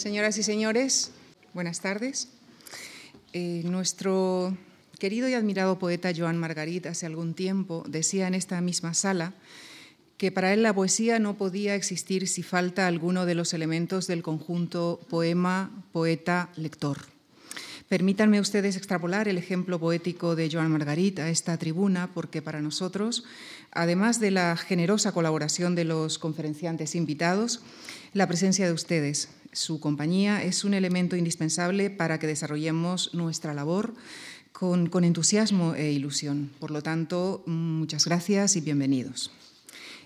Señoras y señores, buenas tardes. Eh, nuestro querido y admirado poeta Joan Margarit hace algún tiempo decía en esta misma sala que para él la poesía no podía existir si falta alguno de los elementos del conjunto poema, poeta, lector. Permítanme ustedes extrapolar el ejemplo poético de Joan Margarit a esta tribuna, porque para nosotros, además de la generosa colaboración de los conferenciantes invitados, la presencia de ustedes, su compañía, es un elemento indispensable para que desarrollemos nuestra labor con, entusiasmo e ilusión. Por lo tanto, muchas gracias y bienvenidos.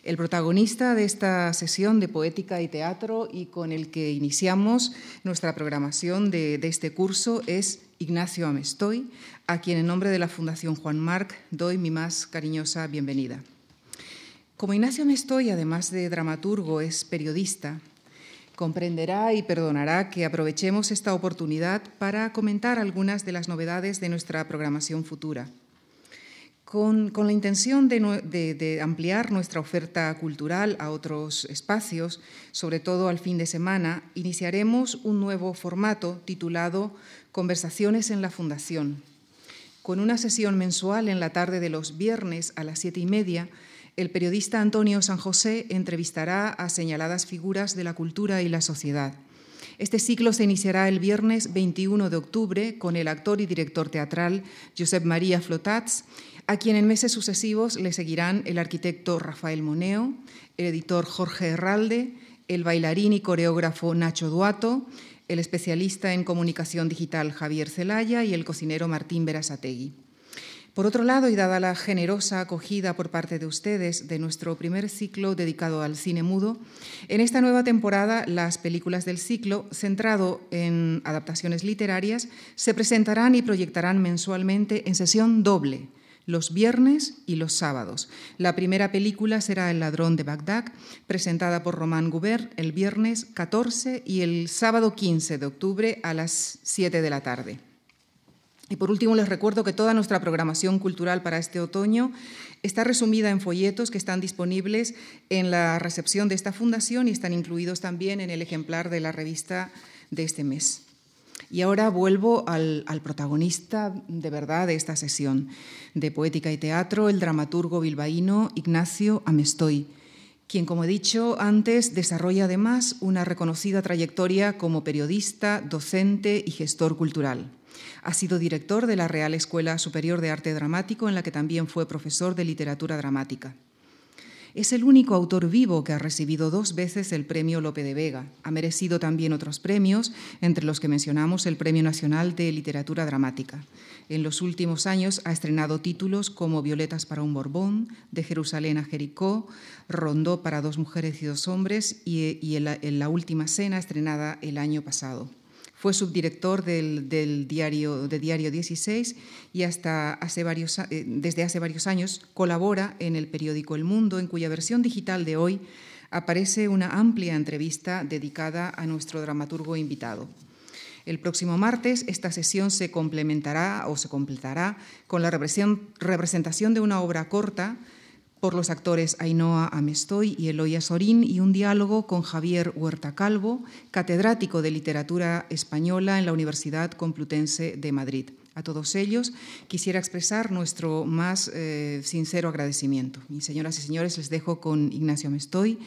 El protagonista de esta sesión de poética y teatro y con el que iniciamos nuestra programación de, de, este curso es Ignacio Amestoy, a quien en nombre de la Fundación Juan Marc doy mi más cariñosa bienvenida. Como Ignacio Amestoy, además de dramaturgo, es periodista, comprenderá y perdonará que aprovechemos esta oportunidad para comentar algunas de las novedades de nuestra programación futura con, la intención de, ampliar nuestra oferta cultural a otros espacios, sobre todo al fin de semana, iniciaremos un nuevo formato titulado Conversaciones en la Fundación. Con una sesión mensual en la tarde de los viernes a las siete y media, el periodista Antonio San José entrevistará a señaladas figuras de la cultura y la sociedad. Este ciclo se iniciará el viernes 21 de octubre con el actor y director teatral Josep María Flotats a quien en meses sucesivos le seguirán el arquitecto Rafael Moneo, el editor Jorge Herralde, el bailarín y coreógrafo Nacho Duato, el especialista en comunicación digital Javier Celaya y el cocinero Martín Berasategui. Por otro lado, y dada la generosa acogida por parte de ustedes de nuestro primer ciclo dedicado al cine mudo, en esta nueva temporada las películas del ciclo, centrado en adaptaciones literarias, se presentarán y proyectarán mensualmente en sesión doble los viernes y los sábados. La primera película será El ladrón de Bagdad, presentada por Román Gubert el viernes 14 y el sábado 15 de octubre a las 7 de la tarde. Y por último, les recuerdo que toda nuestra programación cultural para este otoño está resumida en folletos que están disponibles en la recepción de esta fundación y están incluidos también en el ejemplar de la revista de este mes. Y ahora vuelvo al, protagonista de verdad de esta sesión de Poética y Teatro, el dramaturgo bilbaíno Ignacio Amestoy, quien, como he dicho antes, desarrolla además una reconocida trayectoria como periodista, docente y gestor cultural. Ha sido director de la Real Escuela Superior de Arte Dramático, en la que también fue profesor de literatura dramática. Es el único autor vivo que ha recibido dos veces el Premio Lope de Vega. Ha merecido también otros premios, entre los que mencionamos el Premio Nacional de Literatura Dramática. En los últimos años ha estrenado títulos como Violetas para un Borbón, De Jerusalén a Jericó, Rondó para dos mujeres y dos hombres y, en la última cena estrenada el año pasado. Fue subdirector del, diario, de Diario 16 y hasta hace varios, eh, desde hace varios años colabora en el periódico El Mundo, en cuya versión digital de hoy aparece una amplia entrevista dedicada a nuestro dramaturgo invitado. El próximo martes esta sesión se complementará o se completará con la representación de una obra corta por los actores Ainhoa Amestoy y Eloia Sorín y un diálogo con Javier Huerta Calvo, catedrático de literatura española en la Universidad Complutense de Madrid. A todos ellos quisiera expresar nuestro más eh, sincero agradecimiento. Y señoras y señores, les dejo con Ignacio Amestoy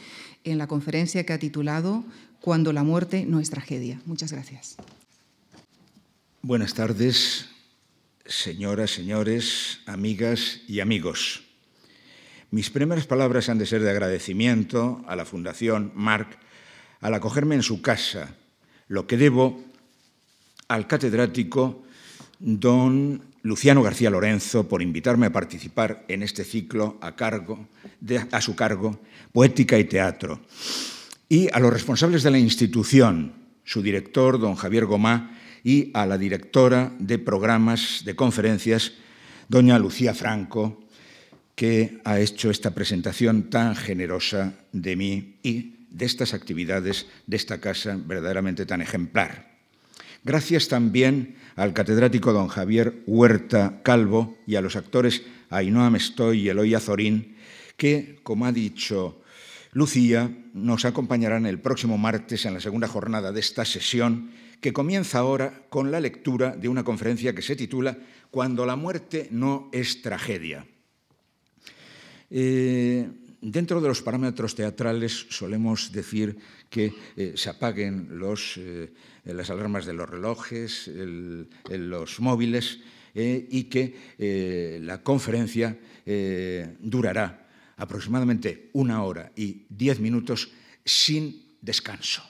en la conferencia que ha titulado Cuando la muerte no es tragedia. Muchas gracias. Buenas tardes, señoras, señores, amigas y amigos. Mis primeras palabras han de ser de agradecimiento a la Fundación Marc al acogerme en su casa, lo que debo al catedrático don Luciano García Lorenzo por invitarme a participar en este ciclo a, cargo a su cargo, Poética y Teatro, y a los responsables de la institución, su director, don Javier Gomá, y a la directora de programas de conferencias, doña Lucía Franco, que ha hecho esta presentación tan generosa de mí y de estas actividades de esta casa verdaderamente tan ejemplar. Gracias también al catedrático don Javier Huerta Calvo y a los actores Ainhoa Mestoy y Eloy Azorín, que, como ha dicho Lucía nos acompañará el próximo martes en la segunda jornada de esta sesión, que comienza ahora con la lectura de una conferencia que se titula Cuando la muerte no es tragedia. Eh, dentro de los parámetros teatrales solemos decir que eh, se apaguen eh, las alarmas de los relojes, los móviles y que la conferencia durará aproximadamente una hora y diez minutos sin descanso.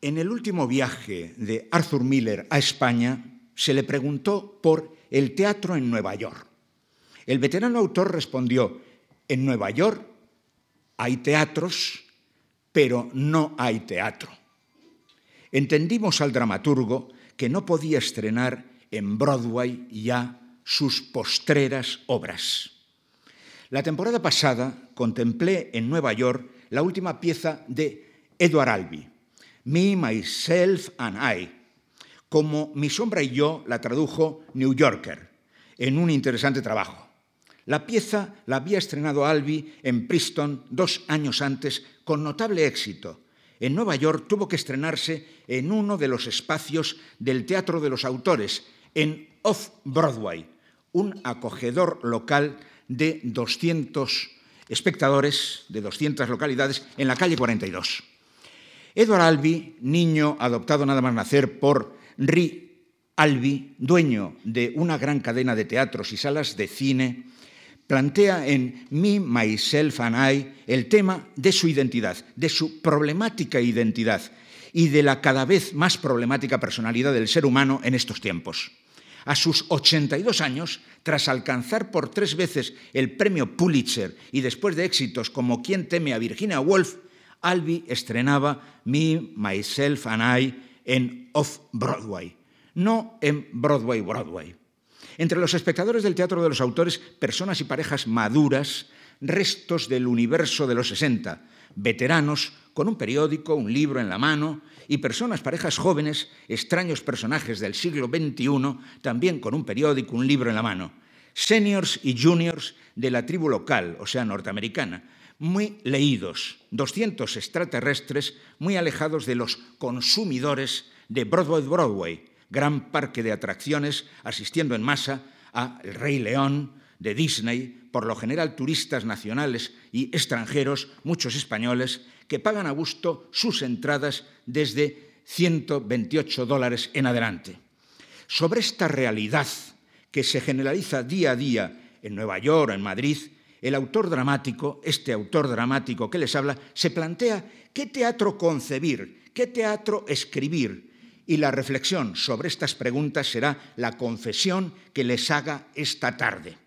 En el último viaje de Arthur Miller a España se le preguntó por el teatro en Nueva York. El veterano autor respondió, en Nueva York hay teatros, pero no hay teatro. Entendimos al dramaturgo que no podía estrenar en Broadway ya sus postreras obras. La temporada pasada contemplé en Nueva York la última pieza de Edward Albee, Me, Myself and I, como Mi sombra y yo la tradujo New Yorker, en un interesante trabajo. La pieza la había estrenado Albee en Princeton dos años antes con notable éxito. En Nueva York tuvo que estrenarse en uno de los espacios del Teatro de los Autores, en Off-Broadway, un acogedor local de 200 espectadores de 200 localidades en la calle 42. Edward Albee, niño adoptado nada más nacer por Ri Albee, dueño de una gran cadena de teatros y salas de cine, plantea en Me, Myself and I el tema de su identidad, de su problemática identidad y de la cada vez más problemática personalidad del ser humano en estos tiempos. A sus 82 años, tras alcanzar por tres veces el premio Pulitzer y después de éxitos como Quien teme a Virginia Woolf, Albee estrenaba Me, Myself and I en Off-Broadway, no en Broadway-Broadway. Entre los espectadores del Teatro de los Autores, personas y parejas maduras, restos del universo de los 60, veteranos con un periódico, un libro en la mano, y personas, parejas jóvenes, extraños personajes del siglo XXI, también con un periódico, un libro en la mano. Seniors y juniors de la tribu local, o sea, norteamericana, muy leídos, 200 extraterrestres muy alejados de los consumidores de Broadway Broadway, gran parque de atracciones, asistiendo en masa a El Rey León de Disney, por lo general turistas nacionales y extranjeros, muchos españoles, que pagan a gusto sus entradas desde 128 dólares en adelante. Sobre esta realidad que se generaliza día a día en Nueva York, en Madrid, el autor dramático, este autor dramático que les habla, se plantea qué teatro concebir, qué teatro escribir. Y la reflexión sobre estas preguntas será la confesión que les haga esta tarde.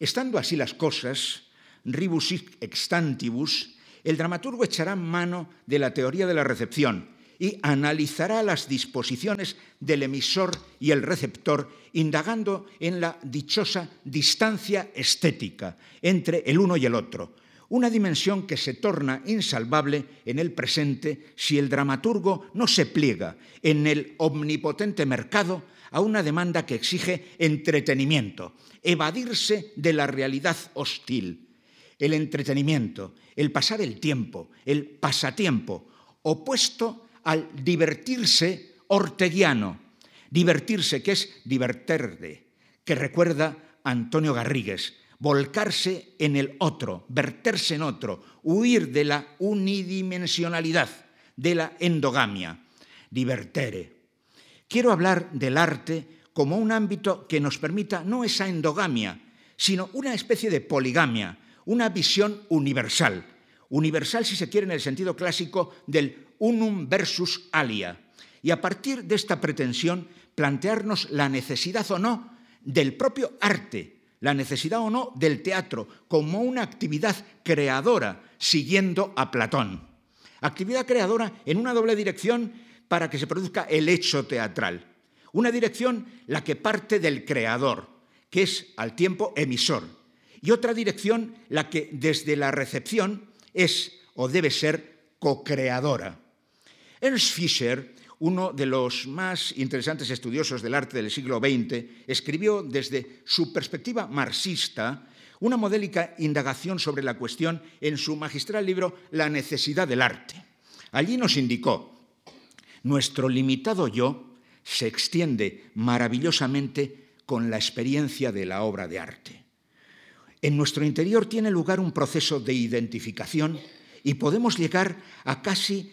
Estando así las cosas, ribus extantibus, el dramaturgo echará mano de la teoría de la recepción y analizará las disposiciones del emisor y el receptor, indagando en la dichosa distancia estética entre el uno y el otro, una dimensión que se torna insalvable en el presente si el dramaturgo no se pliega en el omnipotente mercado a una demanda que exige entretenimiento, evadirse de la realidad hostil el entretenimiento, el pasar el tiempo, el pasatiempo, opuesto al divertirse orteguiano. Divertirse, que es diverterde, que recuerda Antonio Garrigues, volcarse en el otro, verterse en otro, huir de la unidimensionalidad, de la endogamia, divertere. Quiero hablar del arte como un ámbito que nos permita no esa endogamia, sino una especie de poligamia, una visión universal. Universal, si se quiere, en el sentido clásico del unum versus alia. Y a partir de esta pretensión, plantearnos la necesidad o no del propio arte, la necesidad o no del teatro como una actividad creadora, siguiendo a Platón. Actividad creadora en una doble dirección para que se produzca el hecho teatral. Una dirección la que parte del creador, que es al tiempo emisor, y otra dirección la que desde la recepción es o debe ser co-creadora. Ernst Fischer, uno de los más interesantes estudiosos del arte del siglo XX, escribió desde su perspectiva marxista una modélica indagación sobre la cuestión en su magistral libro La necesidad del arte. Allí nos indicó, nuestro limitado yo se extiende maravillosamente con la experiencia de la obra de arte. En nuestro interior tiene lugar un proceso de identificación y podemos llegar a casi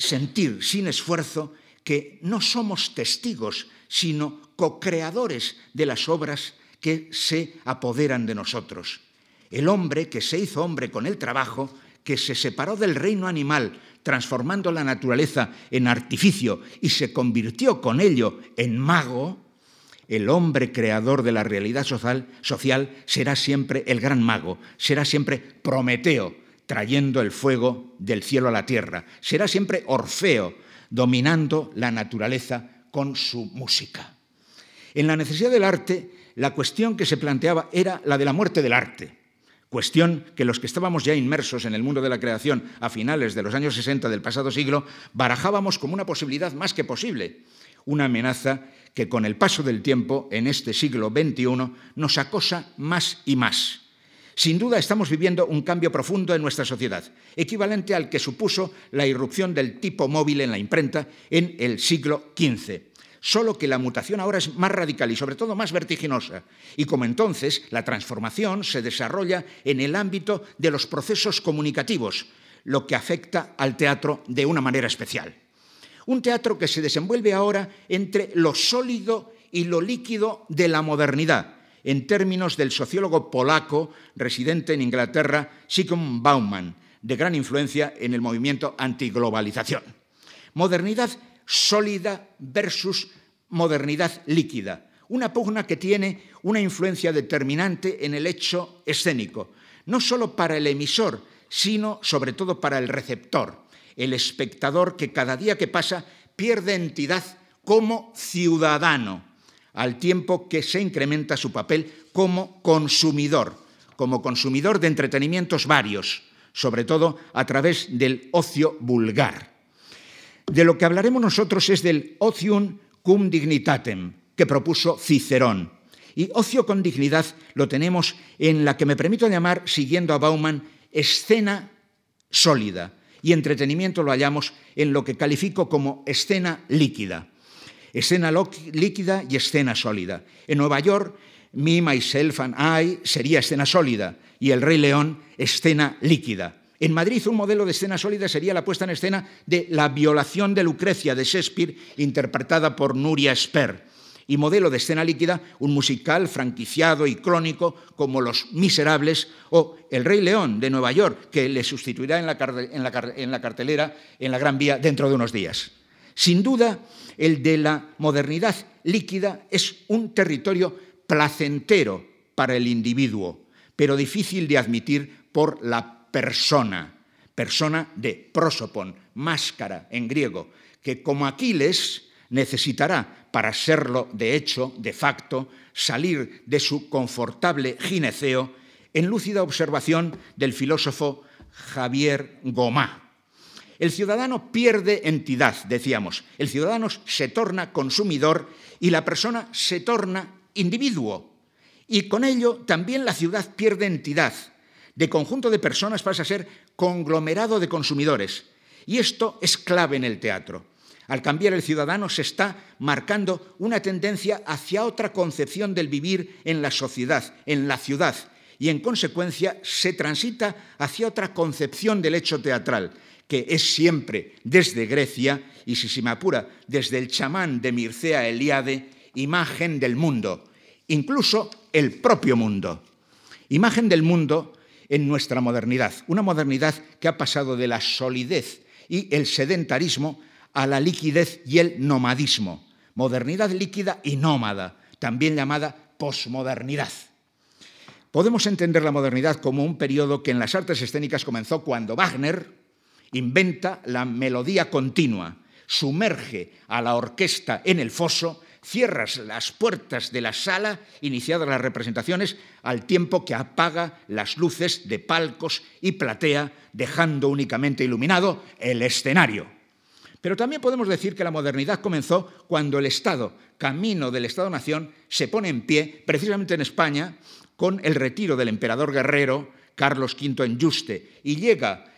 sentir sin esfuerzo que no somos testigos, sino co-creadores de las obras que se apoderan de nosotros. El hombre que se hizo hombre con el trabajo, que se separó del reino animal, transformando la naturaleza en artificio y se convirtió con ello en mago, el hombre creador de la realidad social, social, será siempre el gran mago, será siempre Prometeo, trayendo el fuego del cielo a la tierra, será siempre Orfeo, dominando la naturaleza con su música. En la necesidad del arte, la cuestión que se planteaba era la de la muerte del arte, cuestión que los que estábamos ya inmersos en el mundo de la creación a finales de los años 60 del pasado siglo barajábamos como una posibilidad más que posible, una amenaza que con el paso del tiempo en este siglo XXI nos acosa más y más. Sin duda estamos viviendo un cambio profundo en nuestra sociedad, equivalente al que supuso la irrupción del tipo móvil en la imprenta en el siglo XV solo que la mutación ahora es más radical y sobre todo más vertiginosa. Y como entonces, la transformación se desarrolla en el ámbito de los procesos comunicativos, lo que afecta al teatro de una manera especial. Un teatro que se desenvuelve ahora entre lo sólido y lo líquido de la modernidad, en términos del sociólogo polaco residente en Inglaterra, Sigmund Bauman, de gran influencia en el movimiento antiglobalización. Modernidad sólida versus modernidad líquida. Una pugna que tiene una influencia determinante en el hecho escénico, no solo para el emisor, sino sobre todo para el receptor, el espectador que cada día que pasa pierde entidad como ciudadano, al tiempo que se incrementa su papel como consumidor, como consumidor de entretenimientos varios, sobre todo a través del ocio vulgar. De lo que hablaremos nosotros es del otium cum dignitatem, que propuso Cicerón. Y ocio con dignidad lo tenemos en la que me permito llamar, siguiendo a Bauman, escena sólida. Y entretenimiento lo hallamos en lo que califico como escena líquida. Escena líquida y escena sólida. En Nueva York, Me, Myself and I sería escena sólida y El Rey León, escena líquida. En Madrid un modelo de escena sólida sería la puesta en escena de La violación de Lucrecia de Shakespeare, interpretada por Nuria Sper. Y modelo de escena líquida, un musical franquiciado y crónico como Los Miserables o El Rey León de Nueva York, que le sustituirá en la, cartelera en la Gran Vía dentro de unos días. Sin duda, el de la modernidad líquida es un territorio placentero para el individuo, pero difícil de admitir por la persona, persona de prosopon, máscara en griego, que como Aquiles necesitará para serlo de hecho, de facto, salir de su confortable gineceo en lúcida observación del filósofo Javier Gomá. El ciudadano pierde entidad, decíamos. El ciudadano se torna consumidor y la persona se torna individuo. Y con ello también la ciudad pierde entidad de conjunto de personas pasa a ser conglomerado de consumidores. Y esto es clave en el teatro. Al cambiar el ciudadano se está marcando una tendencia hacia otra concepción del vivir en la sociedad, en la ciudad, y en consecuencia se transita hacia otra concepción del hecho teatral, que es siempre desde Grecia y, si se me apura, desde el chamán de Mircea Eliade, imagen del mundo, incluso el propio mundo. Imagen del mundo en nuestra modernidad, una modernidad que ha pasado de la solidez y el sedentarismo a la liquidez y el nomadismo, modernidad líquida y nómada, también llamada posmodernidad. Podemos entender la modernidad como un periodo que en las artes escénicas comenzó cuando Wagner inventa la melodía continua, sumerge a la orquesta en el foso cierras las puertas de la sala iniciadas las representaciones al tiempo que apaga las luces de palcos y platea, dejando únicamente iluminado el escenario. Pero también podemos decir que la modernidad comenzó cuando el Estado, camino del Estado-Nación, se pone en pie, precisamente en España, con el retiro del emperador guerrero Carlos V en Yuste y llega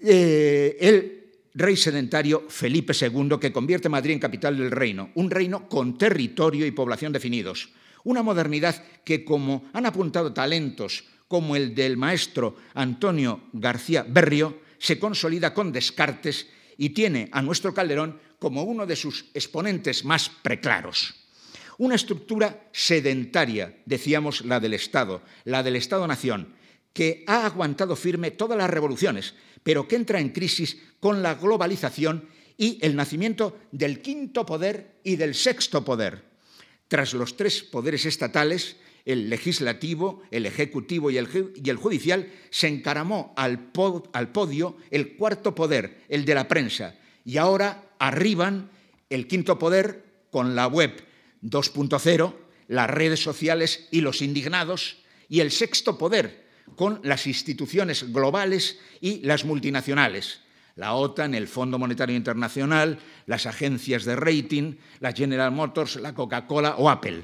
eh, el rey sedentario Felipe II que convierte Madrid en capital del reino, un reino con territorio y población definidos, una modernidad que, como han apuntado talentos como el del maestro Antonio García Berrio, se consolida con Descartes y tiene a nuestro Calderón como uno de sus exponentes más preclaros. Una estructura sedentaria, decíamos la del Estado, la del Estado-Nación, que ha aguantado firme todas las revoluciones, pero que entra en crisis con la globalización y el nacimiento del quinto poder y del sexto poder. Tras los tres poderes estatales, el legislativo, el ejecutivo y el, judicial, se encaramó al, podio el cuarto poder, el de la prensa, y ahora arriban el quinto poder con la web 2.0, las redes sociales y los indignados, y el sexto poder con las instituciones globales y las multinacionales, la OTAN, el Fondo Monetario Internacional, las agencias de rating, la General Motors, la Coca-Cola o Apple.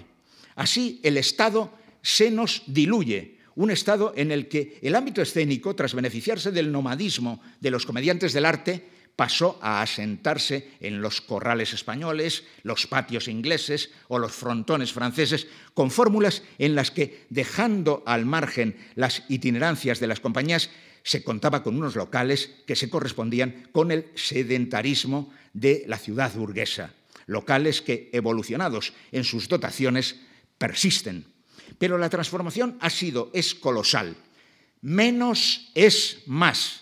Así, el Estado se nos diluye, un Estado en el que el ámbito escénico, tras beneficiarse del nomadismo de los comediantes del arte, pasó a asentarse en los corrales españoles, los patios ingleses o los frontones franceses, con fórmulas en las que, dejando al margen las itinerancias de las compañías, se contaba con unos locales que se correspondían con el sedentarismo de la ciudad burguesa, locales que, evolucionados en sus dotaciones, persisten. Pero la transformación ha sido, es colosal. Menos es más,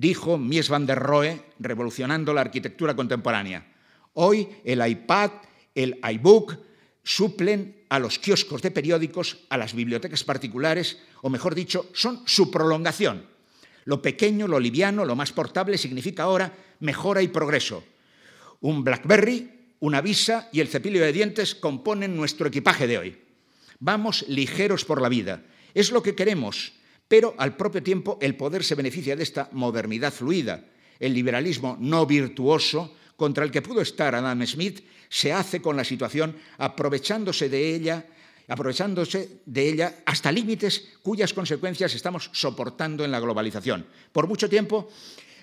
dijo Mies van der Rohe, revolucionando la arquitectura contemporánea. Hoy el iPad, el iBook, suplen a los kioscos de periódicos, a las bibliotecas particulares, o mejor dicho, son su prolongación. Lo pequeño, lo liviano, lo más portable significa ahora mejora y progreso. Un BlackBerry una visa y el cepillo de dientes componen nuestro equipaje de hoy. Vamos ligeros por la vida. Es lo que queremos, pero al propio tiempo el poder se beneficia de esta modernidad fluida. El liberalismo no virtuoso contra el que pudo estar Adam Smith se hace con la situación aprovechándose de ella aprovechándose de ella hasta límites cuyas consecuencias estamos soportando en la globalización. Por mucho tiempo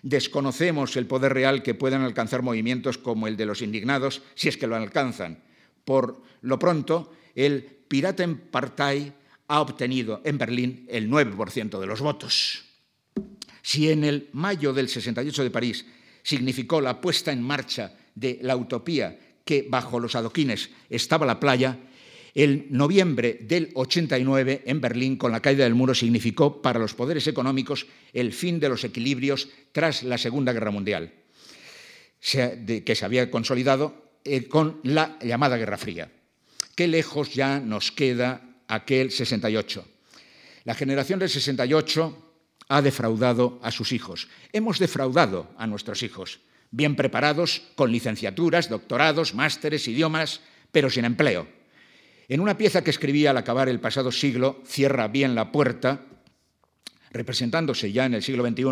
Desconocemos el poder real que puedan alcanzar movimientos como el de los indignados, si es que lo alcanzan. Por lo pronto, el Piratenpartei ha obtenido en Berlín el 9% de los votos. Si en el mayo del 68 de París significó la puesta en marcha de la utopía que bajo los adoquines estaba la playa, el noviembre del 89 en Berlín, con la caída del muro, significó para los poderes económicos el fin de los equilibrios tras la Segunda Guerra Mundial, que se había consolidado eh, con la llamada Guerra Fría. Qué lejos ya nos queda aquel 68. La generación del 68 ha defraudado a sus hijos. Hemos defraudado a nuestros hijos, bien preparados, con licenciaturas, doctorados, másteres, idiomas, pero sin empleo en una pieza que escribía al acabar el pasado siglo, Cierra bien la puerta, representándose ya en el siglo XXI,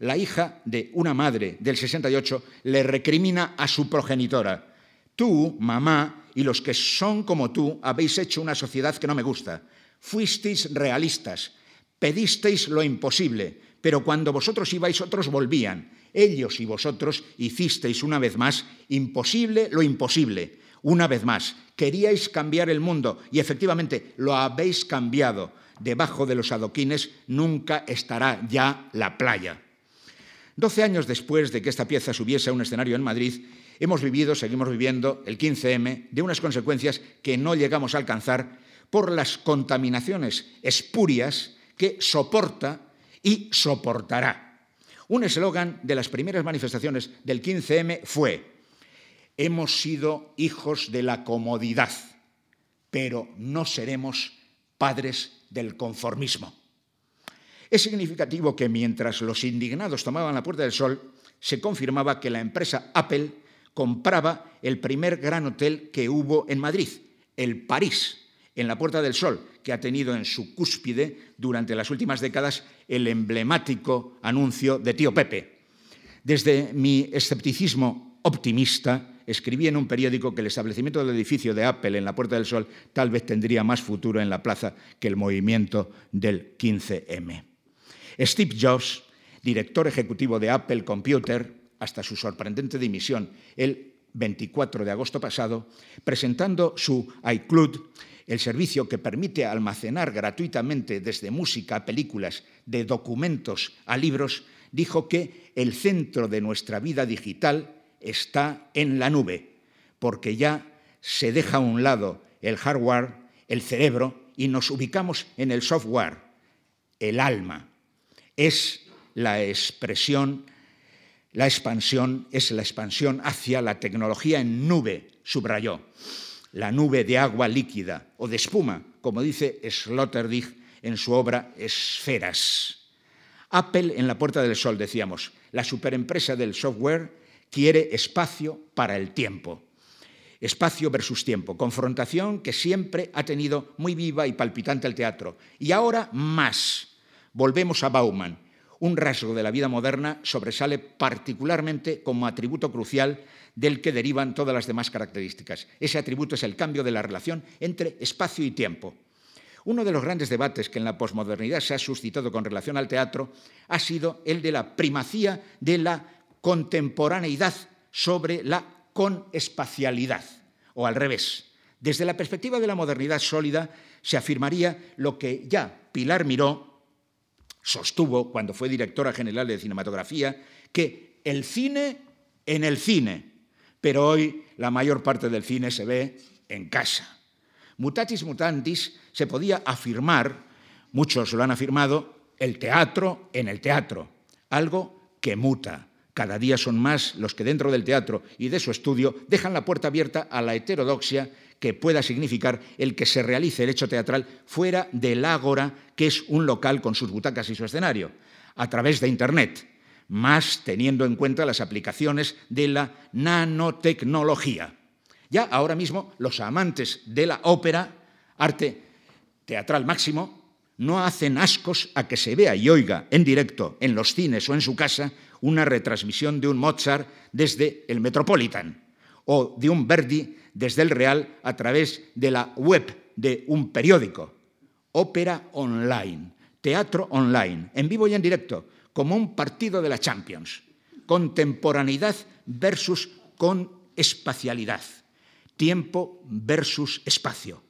la hija de una madre del 68 le recrimina a su progenitora, tú, mamá, y los que son como tú, habéis hecho una sociedad que no me gusta. Fuisteis realistas, pedisteis lo imposible, pero cuando vosotros ibais otros volvían. Ellos y vosotros hicisteis una vez más imposible lo imposible. Una vez más, queríais cambiar el mundo y efectivamente lo habéis cambiado. Debajo de los adoquines nunca estará ya la playa. Doce años después de que esta pieza subiese a un escenario en Madrid, hemos vivido, seguimos viviendo, el 15M de unas consecuencias que no llegamos a alcanzar por las contaminaciones espurias que soporta y soportará. Un eslogan de las primeras manifestaciones del 15M fue hemos sido hijos de la comodidad, pero no seremos padres del conformismo. Es significativo que mientras los indignados tomaban la Puerta del Sol, se confirmaba que la empresa Apple compraba el primer gran hotel que hubo en Madrid, el París, en la Puerta del Sol, que ha tenido en su cúspide durante las últimas décadas el emblemático anuncio de Tío Pepe. Desde mi escepticismo optimista, escribí en un periódico que el establecimiento del edificio de Apple en la Puerta del Sol tal vez tendría más futuro en la plaza que el movimiento del 15M. Steve Jobs, director ejecutivo de Apple Computer, hasta su sorprendente dimisión el 24 de agosto pasado, presentando su iCloud, el servicio que permite almacenar gratuitamente desde música a películas, de documentos a libros, dijo que el centro de nuestra vida digital está en la nube, porque ya se deja a un lado el hardware, el cerebro, y nos ubicamos en el software, el alma. Es la expresión, la expansión, es la expansión hacia la tecnología en nube, subrayó. La nube de agua líquida o de espuma, como dice Sloterdijk en su obra Esferas. Apple en la Puerta del Sol, decíamos, la superempresa del software quiere espacio para el tiempo. Espacio versus tiempo, confrontación que siempre ha tenido muy viva y palpitante el teatro. Y ahora más. Volvemos a Bauman. Un rasgo de la vida moderna sobresale particularmente como atributo crucial del que derivan todas las demás características. Ese atributo es el cambio de la relación entre espacio y tiempo. Uno de los grandes debates que en la posmodernidad se ha suscitado con relación al teatro ha sido el de la primacía de la contemporaneidad sobre la conespacialidad, o al revés. Desde la perspectiva de la modernidad sólida se afirmaría lo que ya Pilar Miró sostuvo cuando fue directora general de cinematografía, que el cine en el cine, pero hoy la mayor parte del cine se ve en casa. Mutatis mutantis se podía afirmar, muchos lo han afirmado, el teatro en el teatro, algo que muta, cada día son más los que dentro del teatro y de su estudio dejan la puerta abierta a la heterodoxia que pueda significar el que se realice el hecho teatral fuera del ágora, que es un local con sus butacas y su escenario, a través de Internet, más teniendo en cuenta las aplicaciones de la nanotecnología. Ya ahora mismo los amantes de la ópera, arte teatral máximo, no hacen ascos a que se vea y oiga en directo en los cines o en su casa una retransmisión de un Mozart desde el Metropolitan o de un Verdi desde el Real a través de la web de un periódico. Ópera online, teatro online, en vivo y en directo, como un partido de la Champions. Contemporaneidad versus con espacialidad. Tiempo versus espacio.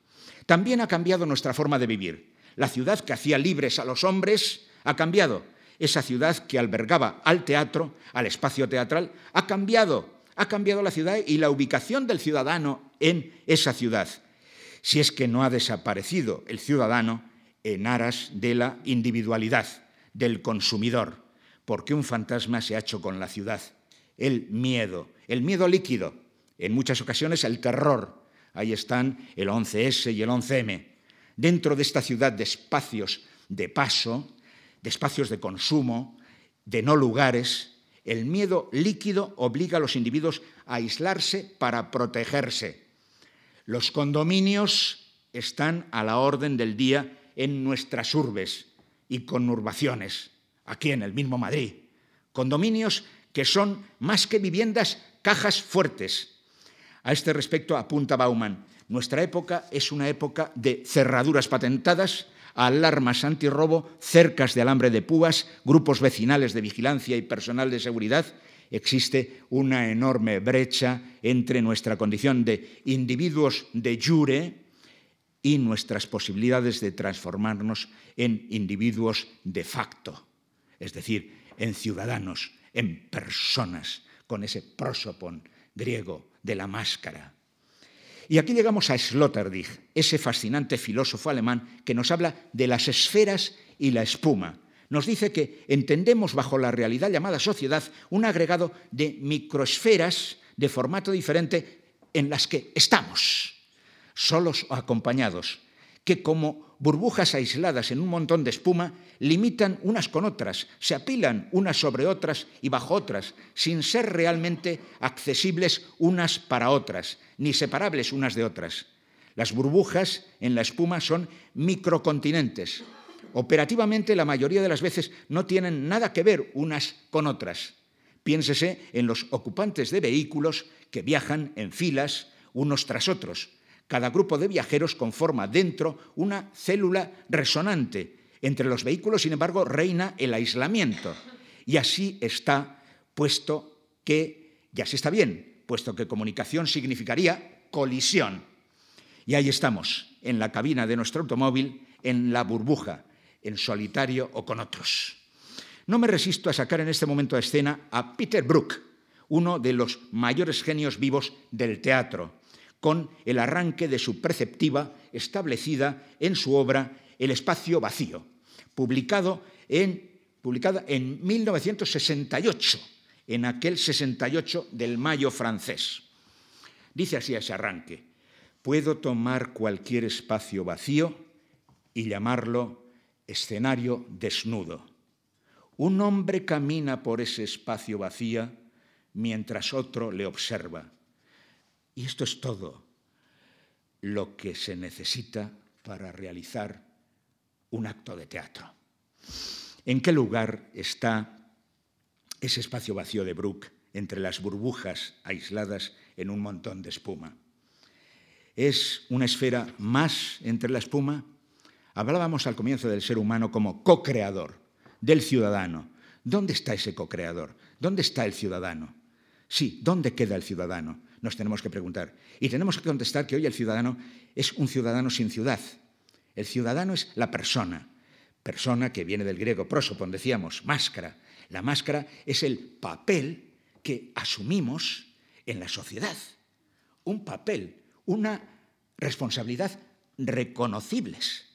También ha cambiado nuestra forma de vivir. La ciudad que hacía libres a los hombres ha cambiado esa ciudad que albergaba al teatro, al espacio teatral, ha cambiado, ha cambiado la ciudad y la ubicación del ciudadano en esa ciudad. Si es que no ha desaparecido el ciudadano en aras de la individualidad, del consumidor, porque un fantasma se ha hecho con la ciudad, el miedo, el miedo líquido, en muchas ocasiones el terror. Ahí están el 11S y el 11M. Dentro de esta ciudad de espacios de paso, de espacios de consumo, de no lugares, el miedo líquido obliga a los individuos a aislarse para protegerse. Los condominios están a la orden del día en nuestras urbes y conurbaciones, aquí en el mismo Madrid. Condominios que son más que viviendas, cajas fuertes. A este respecto apunta Bauman, nuestra época es una época de cerraduras patentadas, alarmas antirrobo, cercas de alambre de púas, grupos vecinales de vigilancia y personal de seguridad, existe una enorme brecha entre nuestra condición de individuos de jure y nuestras posibilidades de transformarnos en individuos de facto, es decir, en ciudadanos, en personas, con ese prosopon griego de la máscara. Y aquí llegamos a Sloterdijk, ese fascinante filósofo alemán que nos habla de las esferas y la espuma. Nos dice que entendemos bajo la realidad llamada sociedad un agregado de microesferas de formato diferente en las que estamos, solos o acompañados, que como burbujas aisladas en un montón de espuma limitan unas con otras, se apilan unas sobre otras y bajo otras, sin ser realmente accesibles unas para otras, ni separables unas de otras. Las burbujas en la espuma son microcontinentes. Operativamente la mayoría de las veces no tienen nada que ver unas con otras, Piénsese en los ocupantes de vehículos que viajan en filas unos tras otros. Cada grupo de viajeros conforma dentro una célula resonante. Entre los vehículos, sin embargo, reina el aislamiento. Y así está puesto que, ya así está bien, puesto que comunicación significaría colisión. Y ahí estamos, en la cabina de nuestro automóvil, en la burbuja, en solitario o con otros. No me resisto a sacar en este momento a escena a Peter Brook, uno de los mayores genios vivos del teatro, con el arranque de su perceptiva establecida en su obra El espacio vacío, publicado en, publicada en 1968, en aquel 68 del Mayo francés. Dice así ese arranque, puedo tomar cualquier espacio vacío y llamarlo escenario desnudo. Un hombre camina por ese espacio vacío mientras otro le observa. Y esto es todo lo que se necesita para realizar un acto de teatro. ¿En qué lugar está ese espacio vacío de Brook entre las burbujas aisladas en un montón de espuma? ¿Es una esfera más entre la espuma? Hablábamos al comienzo del ser humano como co-creador, del ciudadano. ¿Dónde está ese co-creador? ¿Dónde está el ciudadano? Sí, ¿dónde queda el ciudadano? Nos tenemos que preguntar. Y tenemos que contestar que hoy el ciudadano es un ciudadano sin ciudad. El ciudadano es la persona. Persona que viene del griego prosopon, decíamos, máscara. La máscara es el papel que asumimos en la sociedad. Un papel, una responsabilidad reconocibles.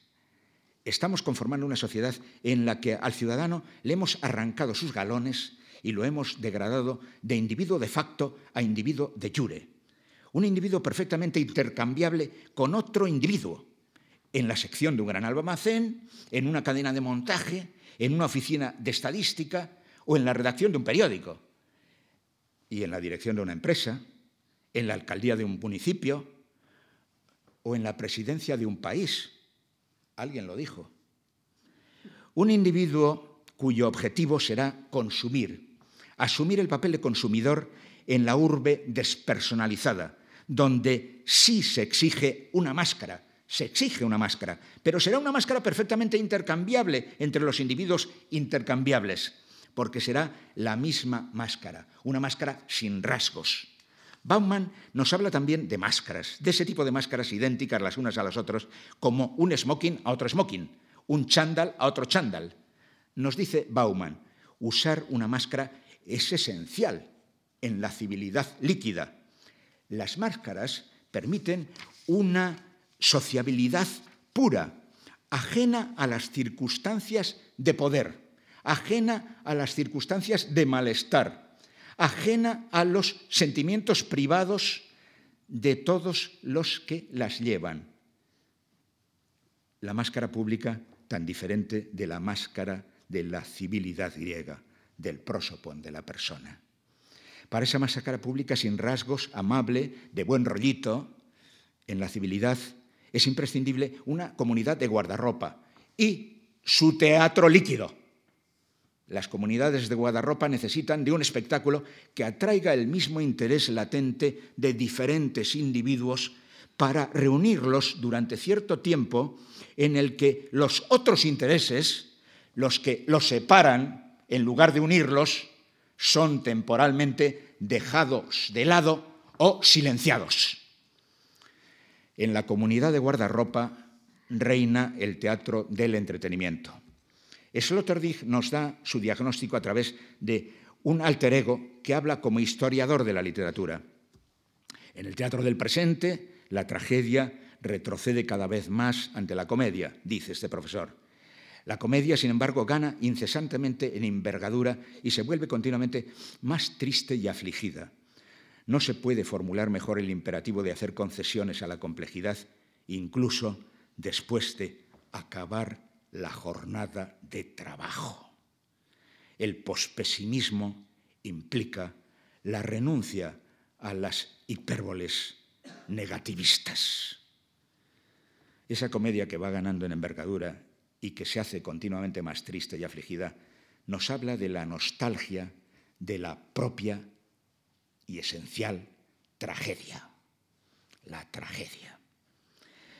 Estamos conformando una sociedad en la que al ciudadano le hemos arrancado sus galones y lo hemos degradado de individuo de facto a individuo de jure. Un individuo perfectamente intercambiable con otro individuo, en la sección de un gran almacén, en una cadena de montaje, en una oficina de estadística o en la redacción de un periódico, y en la dirección de una empresa, en la alcaldía de un municipio o en la presidencia de un país. Alguien lo dijo. Un individuo cuyo objetivo será consumir asumir el papel de consumidor en la urbe despersonalizada, donde sí se exige una máscara, se exige una máscara, pero será una máscara perfectamente intercambiable entre los individuos intercambiables, porque será la misma máscara, una máscara sin rasgos. Bauman nos habla también de máscaras, de ese tipo de máscaras idénticas las unas a las otras, como un smoking a otro smoking, un chándal a otro chándal. Nos dice Bauman, usar una máscara es esencial en la civilidad líquida. Las máscaras permiten una sociabilidad pura, ajena a las circunstancias de poder, ajena a las circunstancias de malestar, ajena a los sentimientos privados de todos los que las llevan. La máscara pública tan diferente de la máscara de la civilidad griega del prosopon de la persona. Para esa máscara pública sin rasgos, amable, de buen rollito, en la civilidad, es imprescindible una comunidad de guardarropa y su teatro líquido. Las comunidades de guardarropa necesitan de un espectáculo que atraiga el mismo interés latente de diferentes individuos para reunirlos durante cierto tiempo en el que los otros intereses, los que los separan, en lugar de unirlos, son temporalmente dejados de lado o silenciados. En la comunidad de guardarropa reina el teatro del entretenimiento. Sloterdijk nos da su diagnóstico a través de un alter ego que habla como historiador de la literatura. En el teatro del presente, la tragedia retrocede cada vez más ante la comedia, dice este profesor. La comedia, sin embargo, gana incesantemente en envergadura y se vuelve continuamente más triste y afligida. No se puede formular mejor el imperativo de hacer concesiones a la complejidad, incluso después de acabar la jornada de trabajo. El pospesimismo implica la renuncia a las hipérboles negativistas. Esa comedia que va ganando en envergadura y que se hace continuamente más triste y afligida, nos habla de la nostalgia de la propia y esencial tragedia, la tragedia.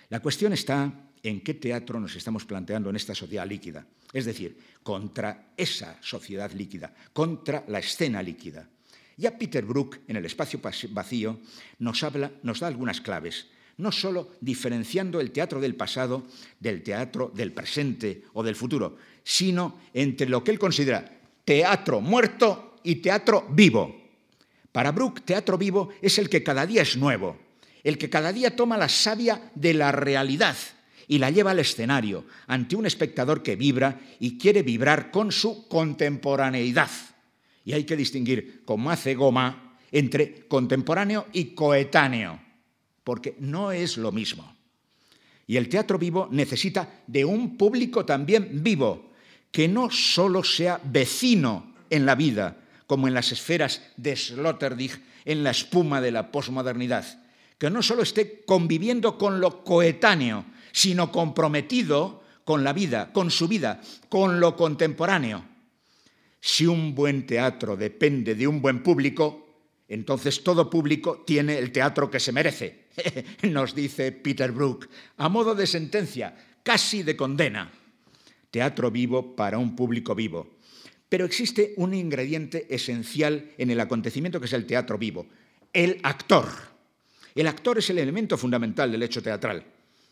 La cuestión está en qué teatro nos estamos planteando en esta sociedad líquida, es decir, contra esa sociedad líquida, contra la escena líquida. Ya Peter Brook, en el espacio vacío, nos, habla, nos da algunas claves, no solo diferenciando el teatro del pasado del teatro del presente o del futuro, sino entre lo que él considera teatro muerto y teatro vivo. Para Brook, teatro vivo es el que cada día es nuevo, el que cada día toma la savia de la realidad y la lleva al escenario ante un espectador que vibra y quiere vibrar con su contemporaneidad. Y hay que distinguir, como hace Goma, entre contemporáneo y coetáneo, porque no es lo mismo. Y el teatro vivo necesita de un público también vivo, que no solo sea vecino en la vida, como en las esferas de Sloterdijk, en la espuma de la posmodernidad, que no solo esté conviviendo con lo coetáneo, sino comprometido con la vida, con su vida, con lo contemporáneo. Si un buen teatro depende de un buen público, entonces todo público tiene el teatro que se merece, nos dice Peter Brook, a modo de sentencia, casi de condena. Teatro vivo para un público vivo. Pero existe un ingrediente esencial en el acontecimiento que es el teatro vivo, el actor. El actor es el elemento fundamental del hecho teatral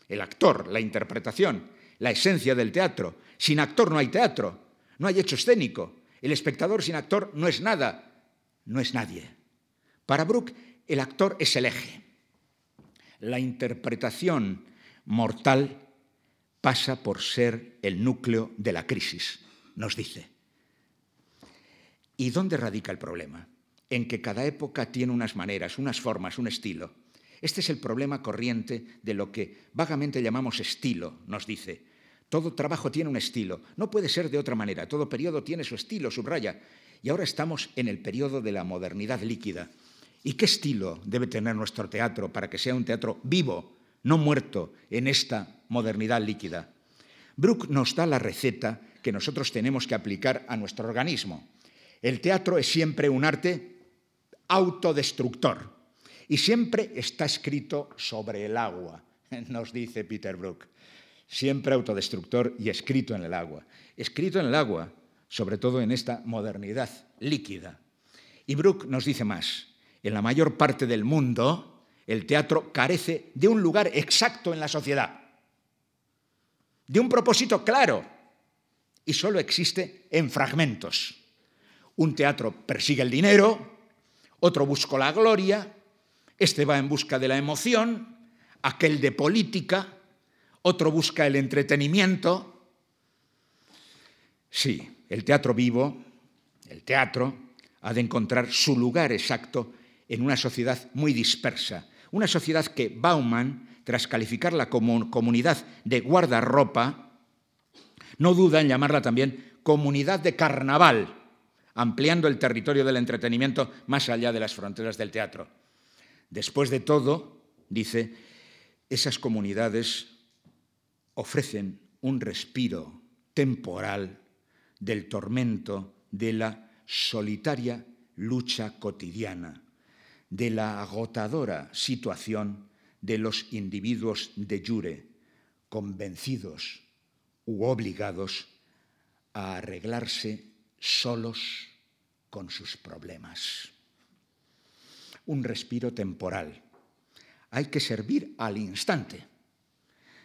el actor, la interpretación, la esencia del teatro. Sin actor no hay teatro, no hay hecho escénico. El espectador sin actor no es nada, no es nadie. Para Brook, el actor es el eje. La interpretación mortal pasa por ser el núcleo de la crisis, nos dice. ¿Y dónde radica el problema? En que cada época tiene unas maneras, unas formas, un estilo. Este es el problema corriente de lo que vagamente llamamos estilo, nos dice. Todo trabajo tiene un estilo, no puede ser de otra manera, todo periodo tiene su estilo, subraya. Y ahora estamos en el periodo de la modernidad líquida. ¿Y qué estilo debe tener nuestro teatro para que sea un teatro vivo, no muerto, en esta modernidad líquida? Brook nos da la receta que nosotros tenemos que aplicar a nuestro organismo. El teatro es siempre un arte autodestructor. Y siempre está escrito sobre el agua, nos dice Peter Brook. Siempre autodestructor y escrito en el agua. Escrito en el agua, sobre todo en esta modernidad líquida. Y Brook nos dice más. En la mayor parte del mundo, el teatro carece de un lugar exacto en la sociedad, de un propósito claro, y solo existe en fragmentos. Un teatro persigue el dinero, otro busca la gloria, este va en busca de la emoción, aquel de política, otro busca el entretenimiento. Sí, el teatro vivo, el teatro, ha de encontrar su lugar exacto en una sociedad muy dispersa, una sociedad que Bauman, tras calificarla como comunidad de guardarropa, no duda en llamarla también comunidad de carnaval, ampliando el territorio del entretenimiento más allá de las fronteras del teatro. Después de todo, dice, esas comunidades ofrecen un respiro temporal del tormento de la solitaria lucha cotidiana, de la agotadora situación de los individuos de jure, convencidos u obligados a arreglarse solos con sus problemas un respiro temporal. Hay que servir al instante.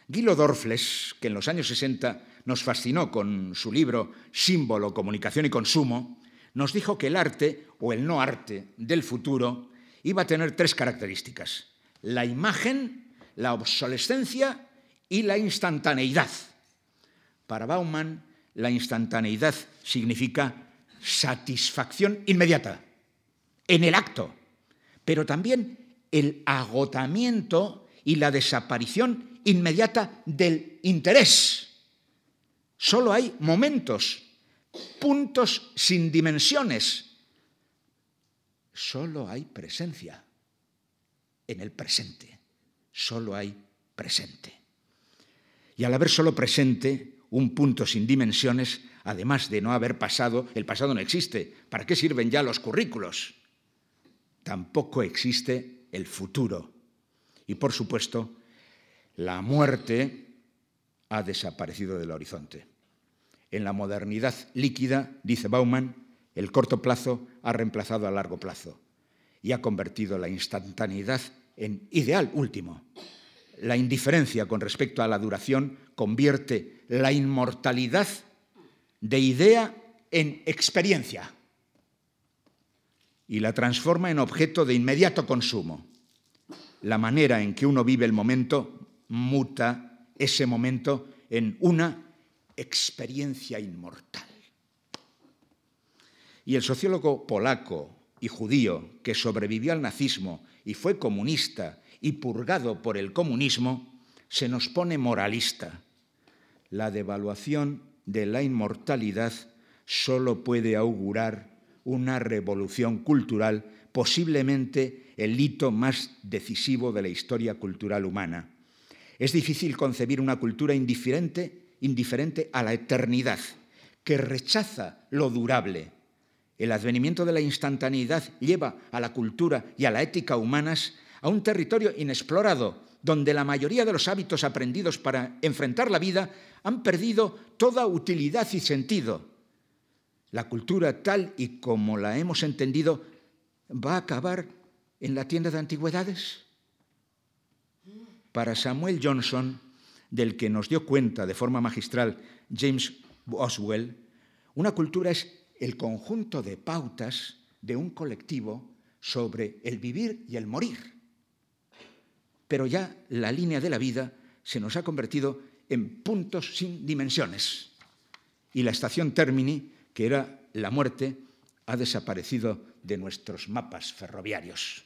Guido Dorfles, que en los años 60 nos fascinó con su libro Símbolo, Comunicación y Consumo, nos dijo que el arte o el no arte del futuro iba a tener tres características. La imagen, la obsolescencia y la instantaneidad. Para Bauman, la instantaneidad significa satisfacción inmediata, en el acto, pero también el agotamiento y la desaparición inmediata del interés. Solo hay momentos, puntos sin dimensiones. Solo hay presencia en el presente. Solo hay presente. Y al haber solo presente, un punto sin dimensiones, además de no haber pasado, el pasado no existe. ¿Para qué sirven ya los currículos? Tampoco existe el futuro. Y por supuesto, la muerte ha desaparecido del horizonte. En la modernidad líquida, dice Bauman, el corto plazo ha reemplazado a largo plazo y ha convertido la instantaneidad en ideal último. La indiferencia con respecto a la duración convierte la inmortalidad de idea en experiencia y la transforma en objeto de inmediato consumo. La manera en que uno vive el momento muta ese momento en una experiencia inmortal. Y el sociólogo polaco y judío que sobrevivió al nazismo y fue comunista y purgado por el comunismo, se nos pone moralista. La devaluación de la inmortalidad solo puede augurar una revolución cultural, posiblemente el hito más decisivo de la historia cultural humana. Es difícil concebir una cultura indiferente, indiferente a la eternidad, que rechaza lo durable, el advenimiento de la instantaneidad lleva a la cultura y a la ética humanas a un territorio inexplorado, donde la mayoría de los hábitos aprendidos para enfrentar la vida han perdido toda utilidad y sentido. La cultura tal y como la hemos entendido va a acabar en la tienda de antigüedades. Para Samuel Johnson, del que nos dio cuenta de forma magistral James Boswell, una cultura es el conjunto de pautas de un colectivo sobre el vivir y el morir. Pero ya la línea de la vida se nos ha convertido en puntos sin dimensiones. Y la estación termini, que era la muerte, ha desaparecido de nuestros mapas ferroviarios.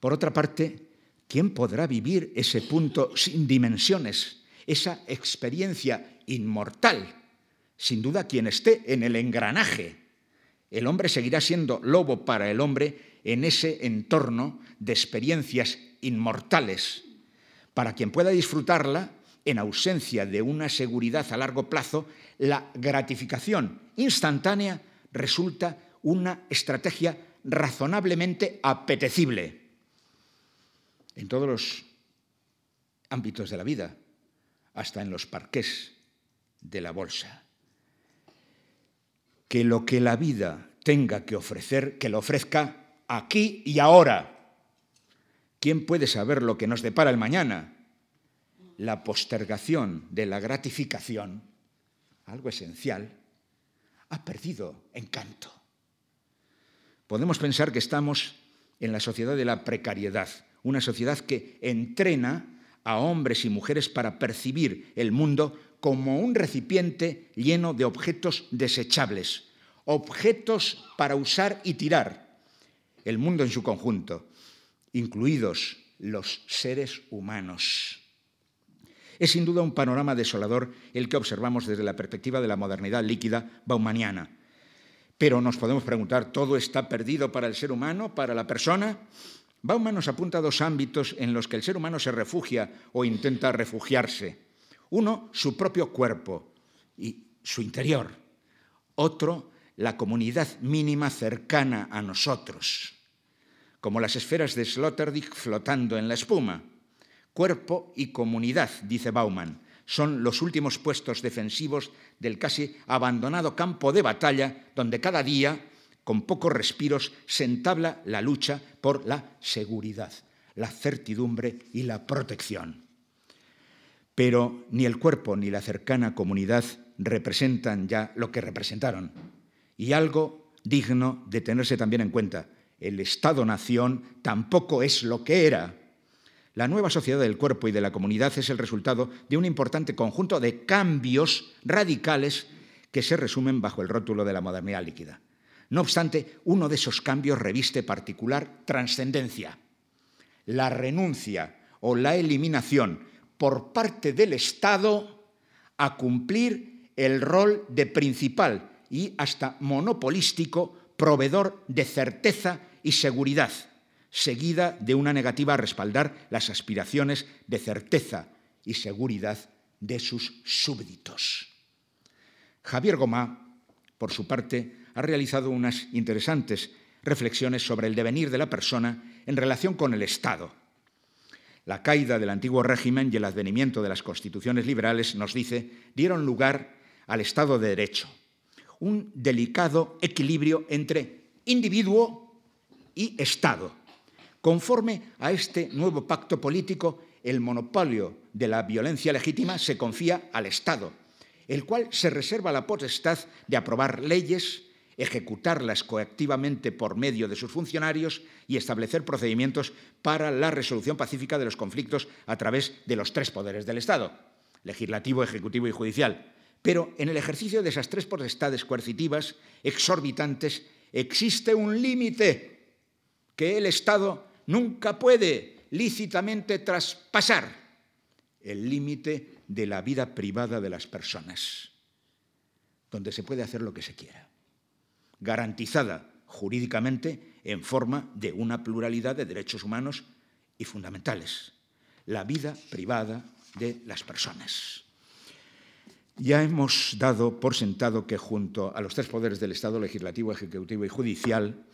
Por otra parte, ¿quién podrá vivir ese punto sin dimensiones, esa experiencia inmortal sin duda quien esté en el engranaje. El hombre seguirá siendo lobo para el hombre en ese entorno de experiencias inmortales. Para quien pueda disfrutarla, en ausencia de una seguridad a largo plazo, la gratificación instantánea resulta una estrategia razonablemente apetecible en todos los ámbitos de la vida, hasta en los parqués de la bolsa que lo que la vida tenga que ofrecer, que lo ofrezca aquí y ahora. ¿Quién puede saber lo que nos depara el mañana? La postergación de la gratificación, algo esencial, ha perdido encanto. Podemos pensar que estamos en la sociedad de la precariedad, una sociedad que entrena a hombres y mujeres para percibir el mundo como un recipiente lleno de objetos desechables, objetos para usar y tirar, el mundo en su conjunto, incluidos los seres humanos. Es sin duda un panorama desolador el que observamos desde la perspectiva de la modernidad líquida baumaniana. Pero nos podemos preguntar, ¿todo está perdido para el ser humano, para la persona? Bauman nos apunta a dos ámbitos en los que el ser humano se refugia o intenta refugiarse. Uno, su propio cuerpo y su interior. Otro, la comunidad mínima cercana a nosotros, como las esferas de Sloterdijk flotando en la espuma. Cuerpo y comunidad, dice Bauman, son los últimos puestos defensivos del casi abandonado campo de batalla donde cada día, con pocos respiros, se entabla la lucha por la seguridad, la certidumbre y la protección pero ni el cuerpo ni la cercana comunidad representan ya lo que representaron. Y algo digno de tenerse también en cuenta, el Estado-nación tampoco es lo que era. La nueva sociedad del cuerpo y de la comunidad es el resultado de un importante conjunto de cambios radicales que se resumen bajo el rótulo de la modernidad líquida. No obstante, uno de esos cambios reviste particular trascendencia. La renuncia o la eliminación por parte del Estado a cumplir el rol de principal y hasta monopolístico proveedor de certeza y seguridad, seguida de una negativa a respaldar las aspiraciones de certeza y seguridad de sus súbditos. Javier Gomá, por su parte, ha realizado unas interesantes reflexiones sobre el devenir de la persona en relación con el Estado. La caída del antiguo régimen y el advenimiento de las constituciones liberales, nos dice, dieron lugar al Estado de Derecho, un delicado equilibrio entre individuo y Estado. Conforme a este nuevo pacto político, el monopolio de la violencia legítima se confía al Estado, el cual se reserva la potestad de aprobar leyes, ejecutarlas coactivamente por medio de sus funcionarios y establecer procedimientos para la resolución pacífica de los conflictos a través de los tres poderes del Estado, legislativo, ejecutivo y judicial. Pero en el ejercicio de esas tres potestades coercitivas exorbitantes existe un límite que el Estado nunca puede lícitamente traspasar, el límite de la vida privada de las personas, donde se puede hacer lo que se quiera garantizada jurídicamente en forma de una pluralidad de derechos humanos y fundamentales, la vida privada de las personas. Ya hemos dado por sentado que junto a los tres poderes del Estado, legislativo, ejecutivo y judicial,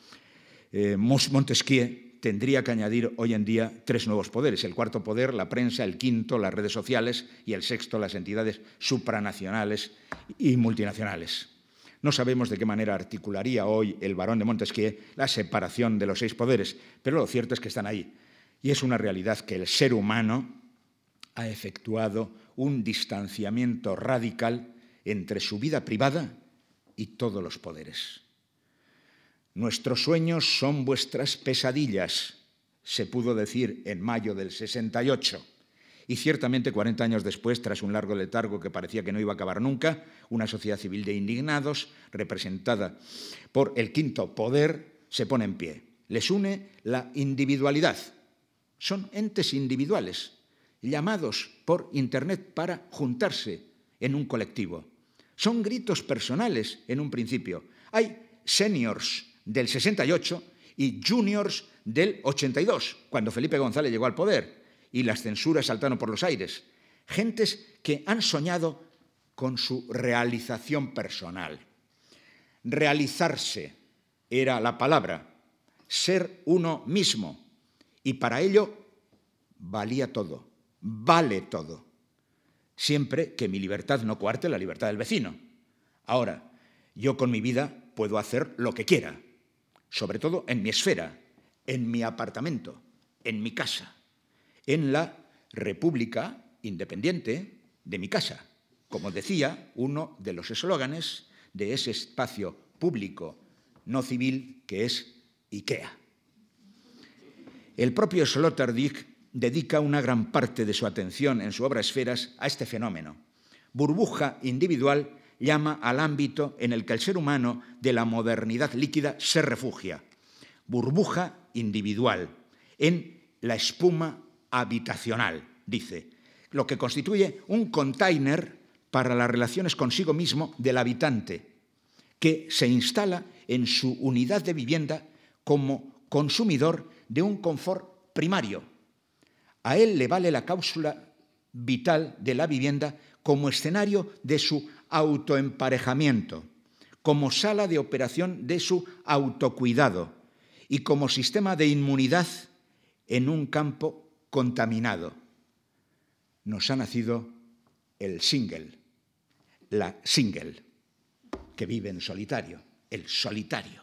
eh, Montesquieu tendría que añadir hoy en día tres nuevos poderes. El cuarto poder, la prensa, el quinto, las redes sociales y el sexto, las entidades supranacionales y multinacionales. No sabemos de qué manera articularía hoy el barón de Montesquieu la separación de los seis poderes, pero lo cierto es que están ahí. Y es una realidad que el ser humano ha efectuado un distanciamiento radical entre su vida privada y todos los poderes. Nuestros sueños son vuestras pesadillas, se pudo decir en mayo del 68. Y ciertamente, 40 años después, tras un largo letargo que parecía que no iba a acabar nunca, una sociedad civil de indignados, representada por el quinto poder, se pone en pie. Les une la individualidad. Son entes individuales, llamados por Internet para juntarse en un colectivo. Son gritos personales en un principio. Hay seniors del 68 y juniors del 82, cuando Felipe González llegó al poder y las censuras saltaron por los aires. Gentes que han soñado con su realización personal. Realizarse era la palabra, ser uno mismo. Y para ello valía todo, vale todo. Siempre que mi libertad no cuarte la libertad del vecino. Ahora, yo con mi vida puedo hacer lo que quiera, sobre todo en mi esfera, en mi apartamento, en mi casa en la República Independiente de mi casa, como decía uno de los eslóganes de ese espacio público no civil que es IKEA. El propio Sloterdijk dedica una gran parte de su atención en su obra Esferas a este fenómeno. Burbuja individual llama al ámbito en el que el ser humano de la modernidad líquida se refugia. Burbuja individual en la espuma habitacional, dice, lo que constituye un container para las relaciones consigo mismo del habitante, que se instala en su unidad de vivienda como consumidor de un confort primario. A él le vale la cápsula vital de la vivienda como escenario de su autoemparejamiento, como sala de operación de su autocuidado y como sistema de inmunidad en un campo contaminado. Nos ha nacido el single, la single, que vive en solitario, el solitario,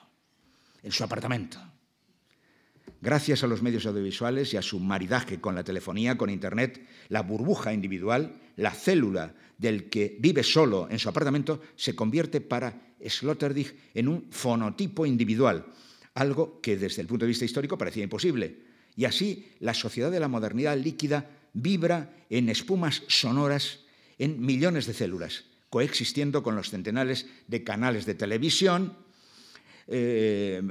en su apartamento. Gracias a los medios audiovisuales y a su maridaje con la telefonía, con Internet, la burbuja individual, la célula del que vive solo en su apartamento, se convierte para Sloterdijk en un fonotipo individual, algo que desde el punto de vista histórico parecía imposible. Y así la sociedad de la modernidad líquida vibra en espumas sonoras en millones de células, coexistiendo con los centenares de canales de televisión. Eh,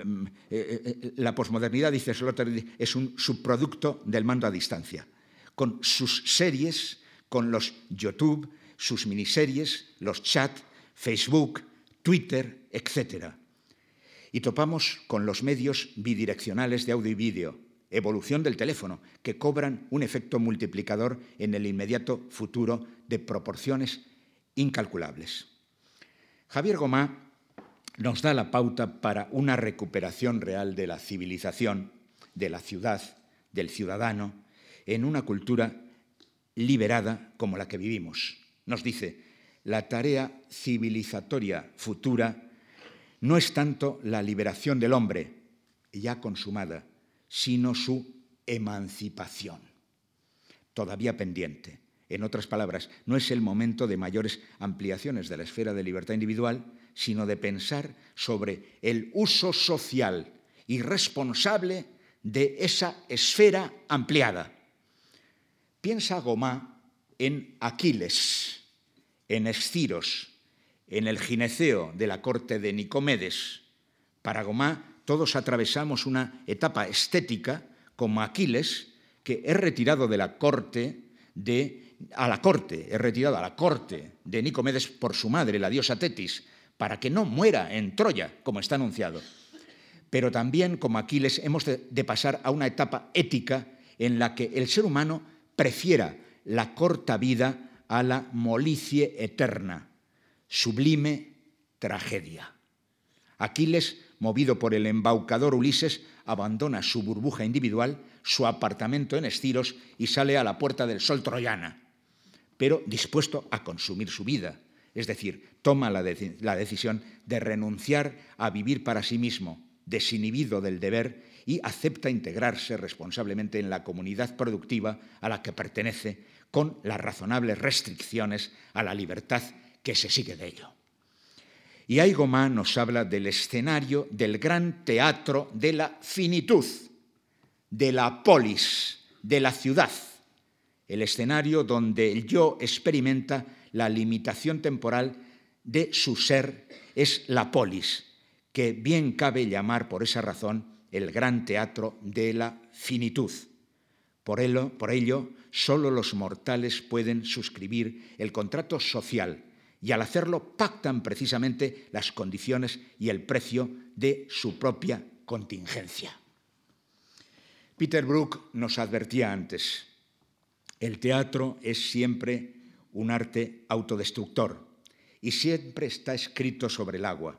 eh, eh, la posmodernidad, dice Sloterdijk, es un subproducto del mando a distancia, con sus series, con los YouTube, sus miniseries, los chats, Facebook, Twitter, etc. Y topamos con los medios bidireccionales de audio y vídeo, evolución del teléfono, que cobran un efecto multiplicador en el inmediato futuro de proporciones incalculables. Javier Gomá nos da la pauta para una recuperación real de la civilización, de la ciudad, del ciudadano, en una cultura liberada como la que vivimos. Nos dice, la tarea civilizatoria futura no es tanto la liberación del hombre, ya consumada, sino su emancipación, todavía pendiente. En otras palabras, no es el momento de mayores ampliaciones de la esfera de libertad individual, sino de pensar sobre el uso social y responsable de esa esfera ampliada. Piensa Gomá en Aquiles, en Esciros, en el gineceo de la corte de Nicomedes. Para Gomá todos atravesamos una etapa estética como Aquiles, que es retirado de la corte de a la corte, es retirado a la corte de Nicomedes por su madre, la diosa Tetis, para que no muera en Troya, como está anunciado. Pero también, como Aquiles, hemos de, pasar a una etapa ética en la que el ser humano prefiera la corta vida a la molicie eterna, sublime tragedia. Aquiles, movido por el embaucador Ulises, abandona su burbuja individual, su apartamento en Estiros y sale a la puerta del sol troyana, pero dispuesto a consumir su vida, es decir, toma la, la decisión de renunciar a vivir para sí mismo, desinhibido del deber, y acepta integrarse responsablemente en la comunidad productiva a la que pertenece, con las razonables restricciones a la libertad que se sigue de ello. Y ahí Gomá nos habla del escenario del gran teatro de la finitud, de la polis, de la ciudad, el escenario donde el yo experimenta la limitación temporal de su ser es la polis, que bien cabe llamar por esa razón el gran teatro de la finitud. Por ello, por ello, solo los mortales pueden suscribir el contrato social y al hacerlo pactan precisamente las condiciones y el precio de su propia contingencia. Peter Brook nos advertía antes, el teatro es siempre un arte autodestructor y siempre está escrito sobre el agua.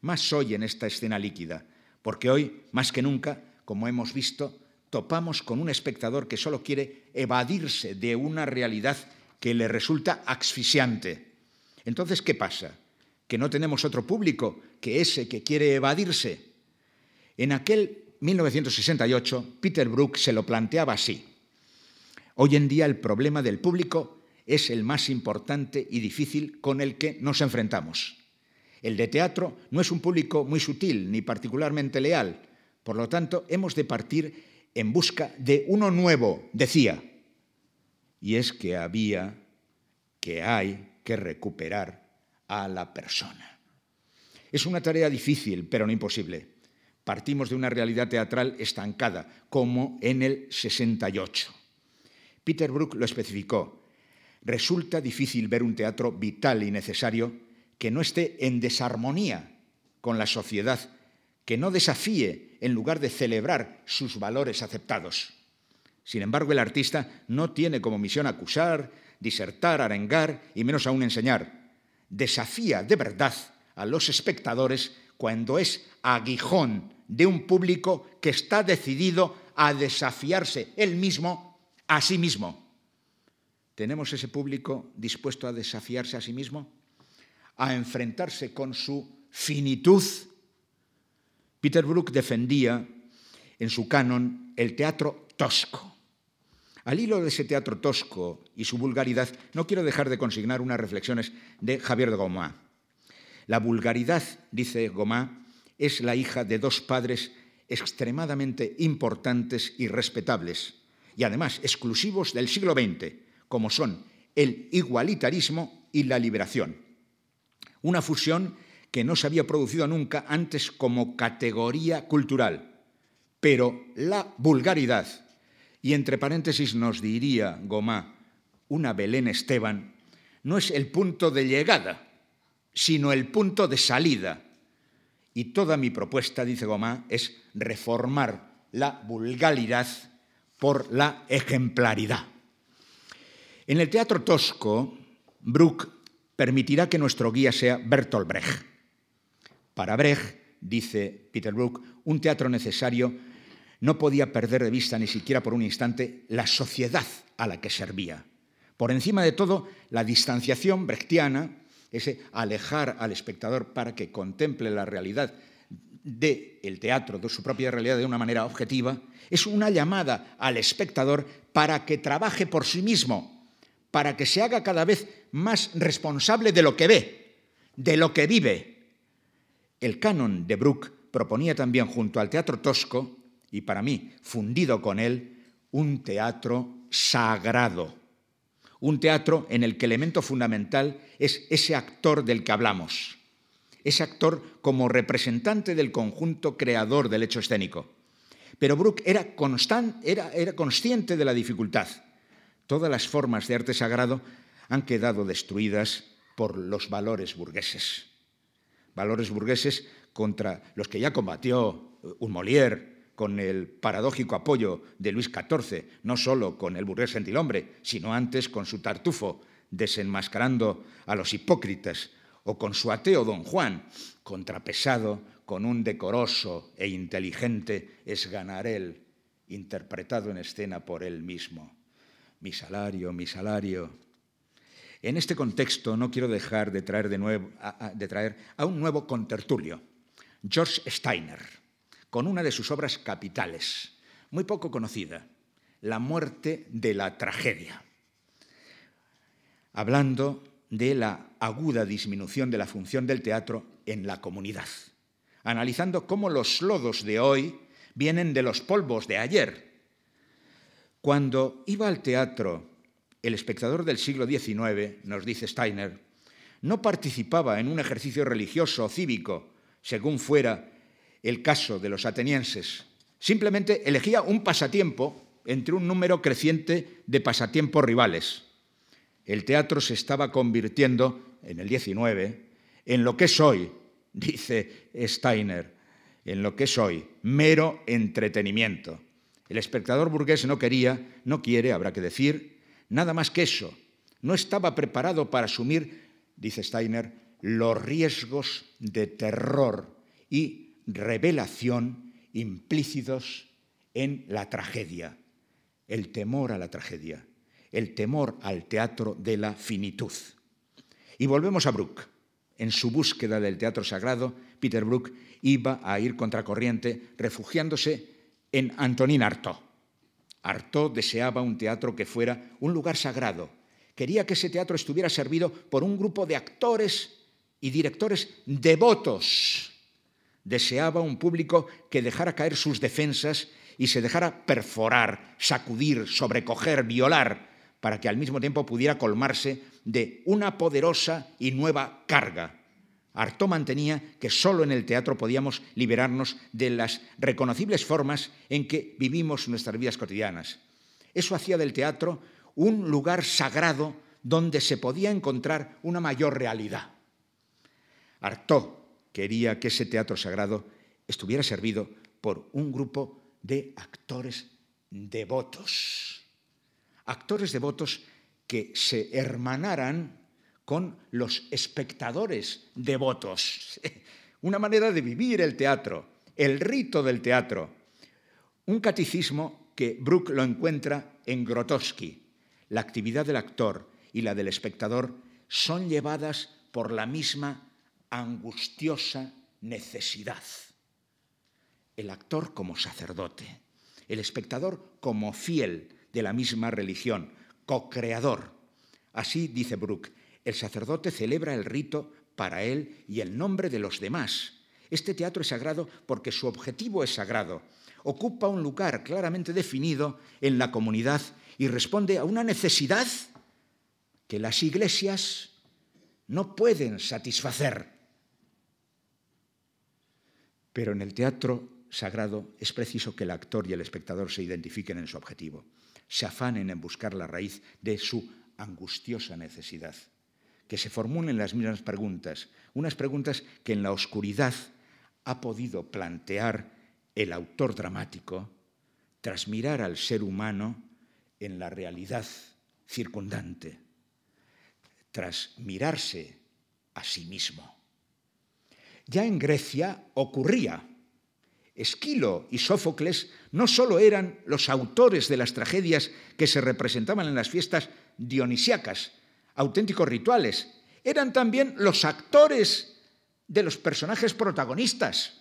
Más hoy en esta escena líquida, porque hoy, más que nunca, como hemos visto, topamos con un espectador que solo quiere evadirse de una realidad que le resulta asfixiante. Entonces, ¿qué pasa? ¿Que no tenemos otro público que ese que quiere evadirse? En aquel 1968, Peter Brook se lo planteaba así. Hoy en día el problema del público es el más importante y difícil con el que nos enfrentamos. El de teatro no es un público muy sutil ni particularmente leal, por lo tanto hemos de partir en busca de uno nuevo, decía, y es que había, que hay que recuperar a la persona. Es una tarea difícil, pero no imposible. Partimos de una realidad teatral estancada, como en el 68. Peter Brook lo especificó. Resulta difícil ver un teatro vital y necesario que no esté en desarmonía con la sociedad, que no desafíe en lugar de celebrar sus valores aceptados. Sin embargo, el artista no tiene como misión acusar, disertar, arengar y menos aún enseñar. Desafía de verdad a los espectadores cuando es aguijón de un público que está decidido a desafiarse él mismo a sí mismo. ¿Tenemos ese público dispuesto a desafiarse a sí mismo? ¿A enfrentarse con su finitud? Peter Brook defendía en su canon el teatro tosco. Al hilo de ese teatro tosco y su vulgaridad, no quiero dejar de consignar unas reflexiones de Javier de Gomá. La vulgaridad, dice Gomá, es la hija de dos padres extremadamente importantes y respetables, y además exclusivos del siglo XX, como son el igualitarismo y la liberación. Una fusión que no se había producido nunca antes como categoría cultural. Pero la vulgaridad, y entre paréntesis nos diría Gomá, una Belén Esteban, no es el punto de llegada, sino el punto de salida. Y toda mi propuesta, dice Gomá, es reformar la vulgaridad por la ejemplaridad. En el teatro tosco, Bruck permitirá que nuestro guía sea Bertolt Brecht. Para Brecht, dice Peter Brook, un teatro necesario no podía perder de vista ni siquiera por un instante la sociedad a la que servía. Por encima de todo, la distanciación brechtiana, ese alejar al espectador para que contemple la realidad del teatro, de su propia realidad de una manera objetiva, es una llamada al espectador para que trabaje por sí mismo, para que se haga cada vez más responsable de lo que ve, de lo que vive. El canon de Bruck proponía también junto al teatro tosco, y para mí fundido con él, un teatro sagrado, un teatro en el que el elemento fundamental es ese actor del que hablamos, ese actor como representante del conjunto creador del hecho escénico. Pero Bruck era, era, era consciente de la dificultad. Todas las formas de arte sagrado han quedado destruidas por los valores burgueses. Valores burgueses contra los que ya combatió un Molière con el paradójico apoyo de Luis XIV, no solo con el burgués gentilhombre, sino antes con su tartufo, desenmascarando a los hipócritas, o con su ateo don Juan, contrapesado con un decoroso e inteligente Esganarel, interpretado en escena por él mismo. Mi salario, mi salario. En este contexto no quiero dejar de traer, de, nuevo, de traer a un nuevo contertulio, George Steiner con una de sus obras capitales, muy poco conocida, La muerte de la tragedia, hablando de la aguda disminución de la función del teatro en la comunidad, analizando cómo los lodos de hoy vienen de los polvos de ayer. Cuando iba al teatro el espectador del siglo XIX, nos dice Steiner, no participaba en un ejercicio religioso o cívico, según fuera el caso de los atenienses. Simplemente elegía un pasatiempo entre un número creciente de pasatiempos rivales. El teatro se estaba convirtiendo, en el 19, en lo que es hoy, dice Steiner, en lo que es hoy, mero entretenimiento. El espectador burgués no quería, no quiere, habrá que decir, nada más que eso. No estaba preparado para asumir, dice Steiner, los riesgos de terror y revelación implícitos en la tragedia, el temor a la tragedia, el temor al teatro de la finitud. Y volvemos a Bruck. En su búsqueda del teatro sagrado, Peter Brook iba a ir contracorriente refugiándose en Antonin Artaud. Artaud deseaba un teatro que fuera un lugar sagrado. Quería que ese teatro estuviera servido por un grupo de actores y directores devotos Deseaba un público que dejara caer sus defensas y se dejara perforar, sacudir, sobrecoger, violar, para que al mismo tiempo pudiera colmarse de una poderosa y nueva carga. Artaud mantenía que solo en el teatro podíamos liberarnos de las reconocibles formas en que vivimos nuestras vidas cotidianas. Eso hacía del teatro un lugar sagrado donde se podía encontrar una mayor realidad. Artaud quería que ese teatro sagrado estuviera servido por un grupo de actores devotos. Actores devotos que se hermanaran con los espectadores devotos. Una manera de vivir el teatro, el rito del teatro. Un catecismo que Bruck lo encuentra en Grotowski. La actividad del actor y la del espectador son llevadas por la misma angustiosa necesidad. El actor como sacerdote, el espectador como fiel de la misma religión, co-creador. Así dice Bruck, el sacerdote celebra el rito para él y el nombre de los demás. Este teatro es sagrado porque su objetivo es sagrado. Ocupa un lugar claramente definido en la comunidad y responde a una necesidad que las iglesias no pueden satisfacer. Pero en el teatro sagrado es preciso que el actor y el espectador se identifiquen en su objetivo, se afanen en buscar la raíz de su angustiosa necesidad, que se formulen las mismas preguntas, unas preguntas que en la oscuridad ha podido plantear el autor dramático tras mirar al ser humano en la realidad circundante, tras mirarse a sí mismo. Ya en Grecia ocurría. Esquilo y Sófocles no solo eran los autores de las tragedias que se representaban en las fiestas dionisíacas, auténticos rituales, eran también los actores de los personajes protagonistas.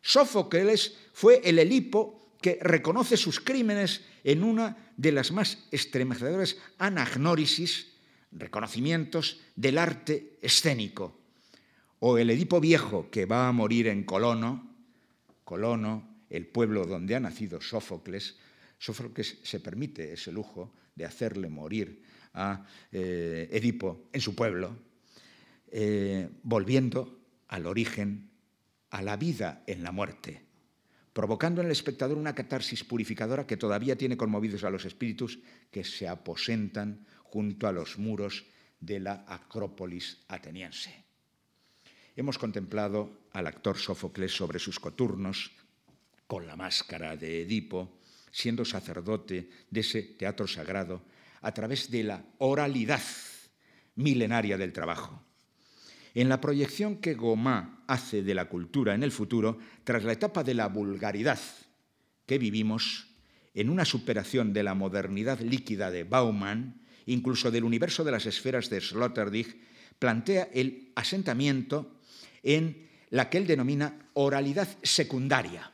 Sófocles fue el Elipo que reconoce sus crímenes en una de las más estremecedoras anagnórisis, reconocimientos del arte escénico. O el Edipo Viejo, que va a morir en Colono, Colono, el pueblo donde ha nacido Sófocles, Sófocles se permite ese lujo de hacerle morir a eh, Edipo en su pueblo, eh, volviendo al origen, a la vida en la muerte provocando en el espectador una catarsis purificadora que todavía tiene conmovidos a los espíritus que se aposentan junto a los muros de la Acrópolis ateniense. Hemos contemplado al actor Sófocles sobre sus coturnos, con la máscara de Edipo, siendo sacerdote de ese teatro sagrado, a través de la oralidad milenaria del trabajo. En la proyección que Gomá hace de la cultura en el futuro, tras la etapa de la vulgaridad que vivimos, en una superación de la modernidad líquida de Bauman, incluso del universo de las esferas de Sloterdijk, plantea el asentamiento en la que él denomina oralidad secundaria,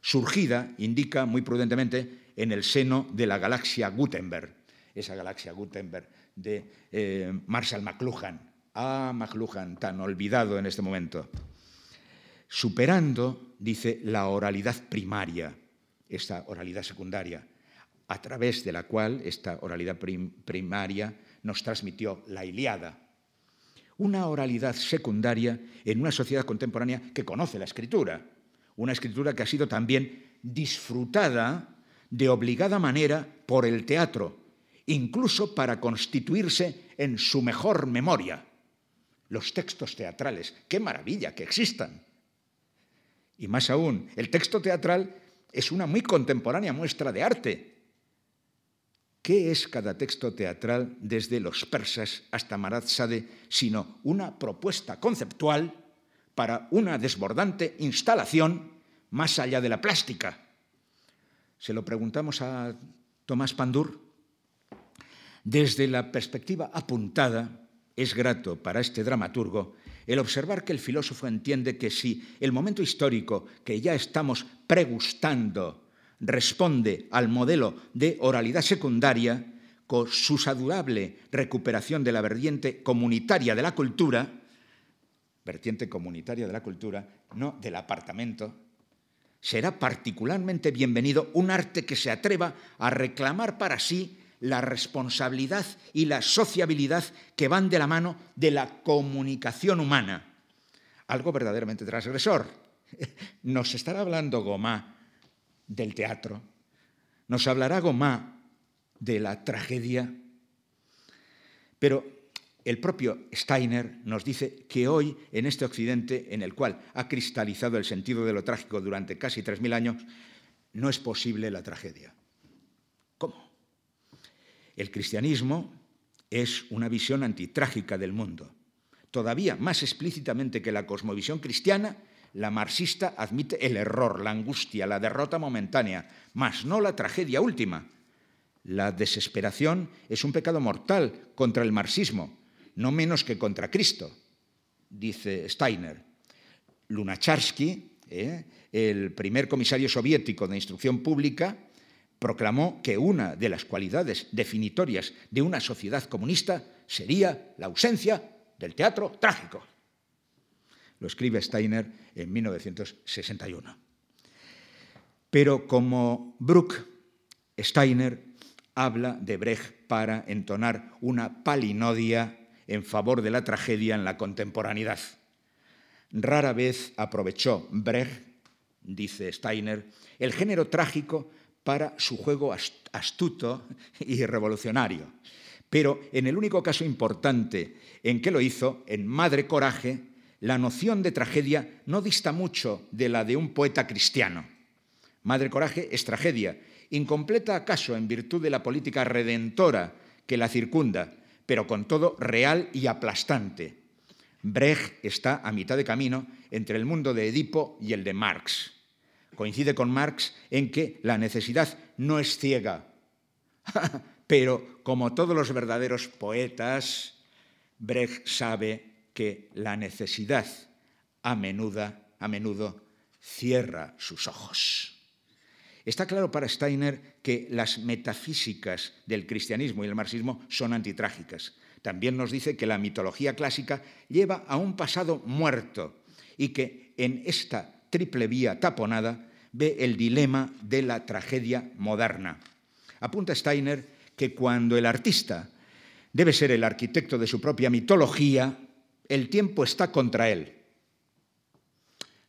surgida, indica muy prudentemente, en el seno de la galaxia Gutenberg, esa galaxia Gutenberg de eh, Marshall McLuhan, a McLuhan, tan olvidado en este momento, superando, dice, la oralidad primaria, esta oralidad secundaria, a través de la cual esta oralidad primaria nos transmitió la Iliada. Una oralidad secundaria en una sociedad contemporánea que conoce la escritura, una escritura que ha sido también disfrutada de obligada manera por el teatro, incluso para constituirse en su mejor memoria los textos teatrales. ¡Qué maravilla que existan! Y más aún, el texto teatral es una muy contemporánea muestra de arte. ¿Qué es cada texto teatral desde los persas hasta Marat Sade sino una propuesta conceptual para una desbordante instalación más allá de la plástica? Se lo preguntamos a Tomás Pandur. Desde la perspectiva apuntada, es grato para este dramaturgo el observar que el filósofo entiende que si el momento histórico que ya estamos pregustando responde al modelo de oralidad secundaria, con su saludable recuperación de la vertiente comunitaria de la cultura, vertiente comunitaria de la cultura, no del apartamento, será particularmente bienvenido un arte que se atreva a reclamar para sí la responsabilidad y la sociabilidad que van de la mano de la comunicación humana. Algo verdaderamente transgresor. Nos estará hablando Gomá del teatro. Nos hablará Gomá de la tragedia. Pero el propio Steiner nos dice que hoy, en este Occidente, en el cual ha cristalizado el sentido de lo trágico durante casi 3.000 años, no es posible la tragedia. ¿Cómo? El cristianismo es una visión antitrágica del mundo. Todavía más explícitamente que la cosmovisión cristiana, la marxista admite el error, la angustia, la derrota momentánea, mas no la tragedia última. La desesperación es un pecado mortal contra el marxismo, no menos que contra Cristo, dice Steiner. Lunacharsky, eh, el primer comisario soviético de instrucción pública, proclamó que una de las cualidades definitorias de una sociedad comunista sería la ausencia del teatro trágico. Lo escribe Steiner en 1961. Pero como Bruck, Steiner habla de Brecht para entonar una palinodia en favor de la tragedia en la contemporaneidad. Rara vez aprovechó Brecht, dice Steiner, el género trágico para su juego astuto y revolucionario. Pero en el único caso importante en que lo hizo, en Madre Coraje, la noción de tragedia no dista mucho de la de un poeta cristiano. Madre Coraje es tragedia, incompleta acaso en virtud de la política redentora que la circunda, pero con todo real y aplastante. Brecht está a mitad de camino entre el mundo de Edipo y el de Marx. Coincide con Marx en que la necesidad no es ciega, pero como todos los verdaderos poetas, Brecht sabe que la necesidad a menudo, a menudo cierra sus ojos. Está claro para Steiner que las metafísicas del cristianismo y el marxismo son antitrágicas. También nos dice que la mitología clásica lleva a un pasado muerto y que en esta triple vía taponada ve el dilema de la tragedia moderna. Apunta Steiner que cuando el artista debe ser el arquitecto de su propia mitología, el tiempo está contra él.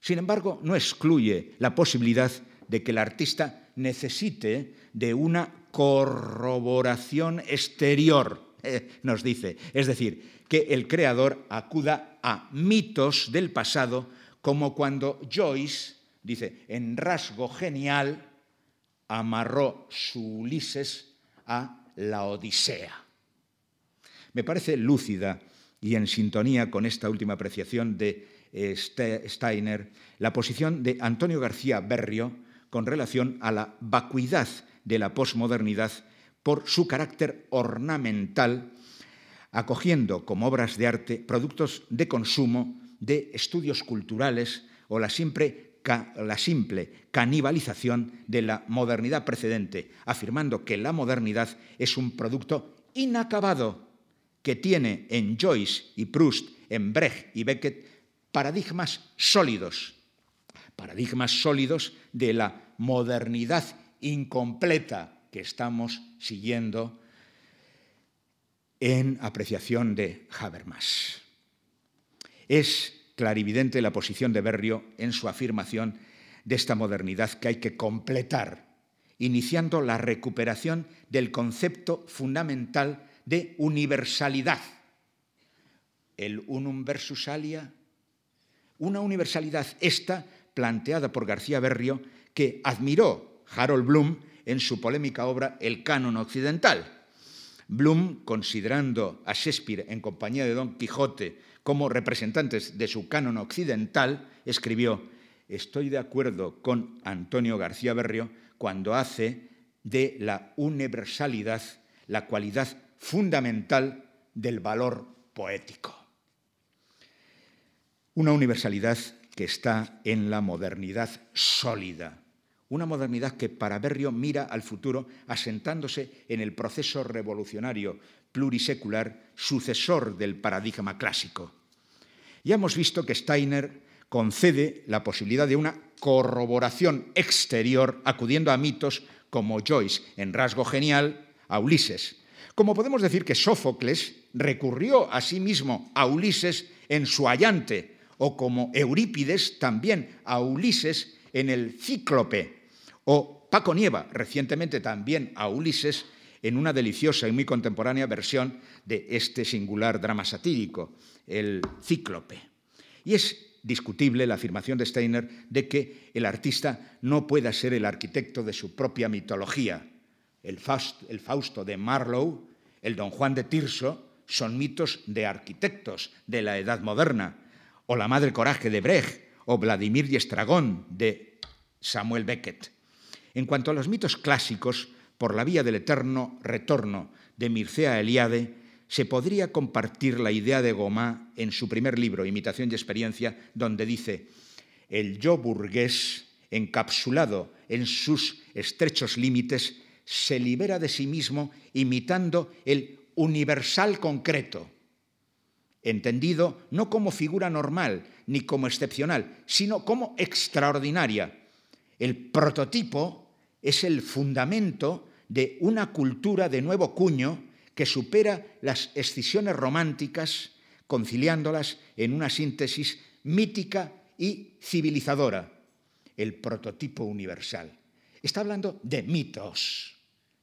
Sin embargo, no excluye la posibilidad de que el artista necesite de una corroboración exterior, nos dice. Es decir, que el creador acuda a mitos del pasado, como cuando Joyce, dice, en rasgo genial, amarró su Ulises a la Odisea. Me parece lúcida y en sintonía con esta última apreciación de eh, Steiner la posición de Antonio García Berrio con relación a la vacuidad de la posmodernidad por su carácter ornamental, acogiendo como obras de arte productos de consumo, de estudios culturales o la la simple canibalización de la modernidad precedente, afirmando que la modernidad es un producto inacabado que tiene en Joyce y Proust, en Brecht y Beckett paradigmas sólidos paradigmas sólidos de la modernidad incompleta que estamos siguiendo en apreciación de Habermas. Es clarividente la posición de Berrio en su afirmación de esta modernidad que hay que completar, iniciando la recuperación del concepto fundamental de universalidad. El unum versus alia, una universalidad esta planteada por García Berrio que admiró Harold Bloom en su polémica obra El canon occidental. Bloom, considerando a Shakespeare en compañía de Don Quijote como representantes de su canon occidental, escribió, estoy de acuerdo con Antonio García Berrio cuando hace de la universalidad la cualidad fundamental del valor poético. Una universalidad que está en la modernidad sólida. Una modernidad que para Berrio mira al futuro asentándose en el proceso revolucionario plurisecular sucesor del paradigma clásico. Ya hemos visto que Steiner concede la posibilidad de una corroboración exterior acudiendo a mitos como Joyce, en rasgo genial, a Ulises. Como podemos decir que Sófocles recurrió a sí mismo a Ulises en su allante, o como Eurípides también a Ulises en el Cíclope, o Paco Nieva recientemente también a Ulises en una deliciosa y muy contemporánea versión de este singular drama satírico, el Cíclope. Y es discutible la afirmación de Steiner de que el artista no pueda ser el arquitecto de su propia mitología. El Fausto, de Marlowe, el Don Juan de Tirso, son mitos de arquitectos de la Edad Moderna, o La Madre Coraje de Brecht, o Vladimir y Estragón de Samuel Beckett. En cuanto a los mitos clásicos, por la vía del eterno retorno de Mircea Eliade, se podría compartir la idea de Gomá en su primer libro, Imitación y Experiencia, donde dice, el yo burgués, encapsulado en sus estrechos límites, se libera de sí mismo imitando el universal concreto, entendido no como figura normal ni como excepcional, sino como extraordinaria. El prototipo es el fundamento de una cultura de nuevo cuño que supera las escisiones románticas, conciliándolas en una síntesis mítica y civilizadora, el prototipo universal. Está hablando de mitos,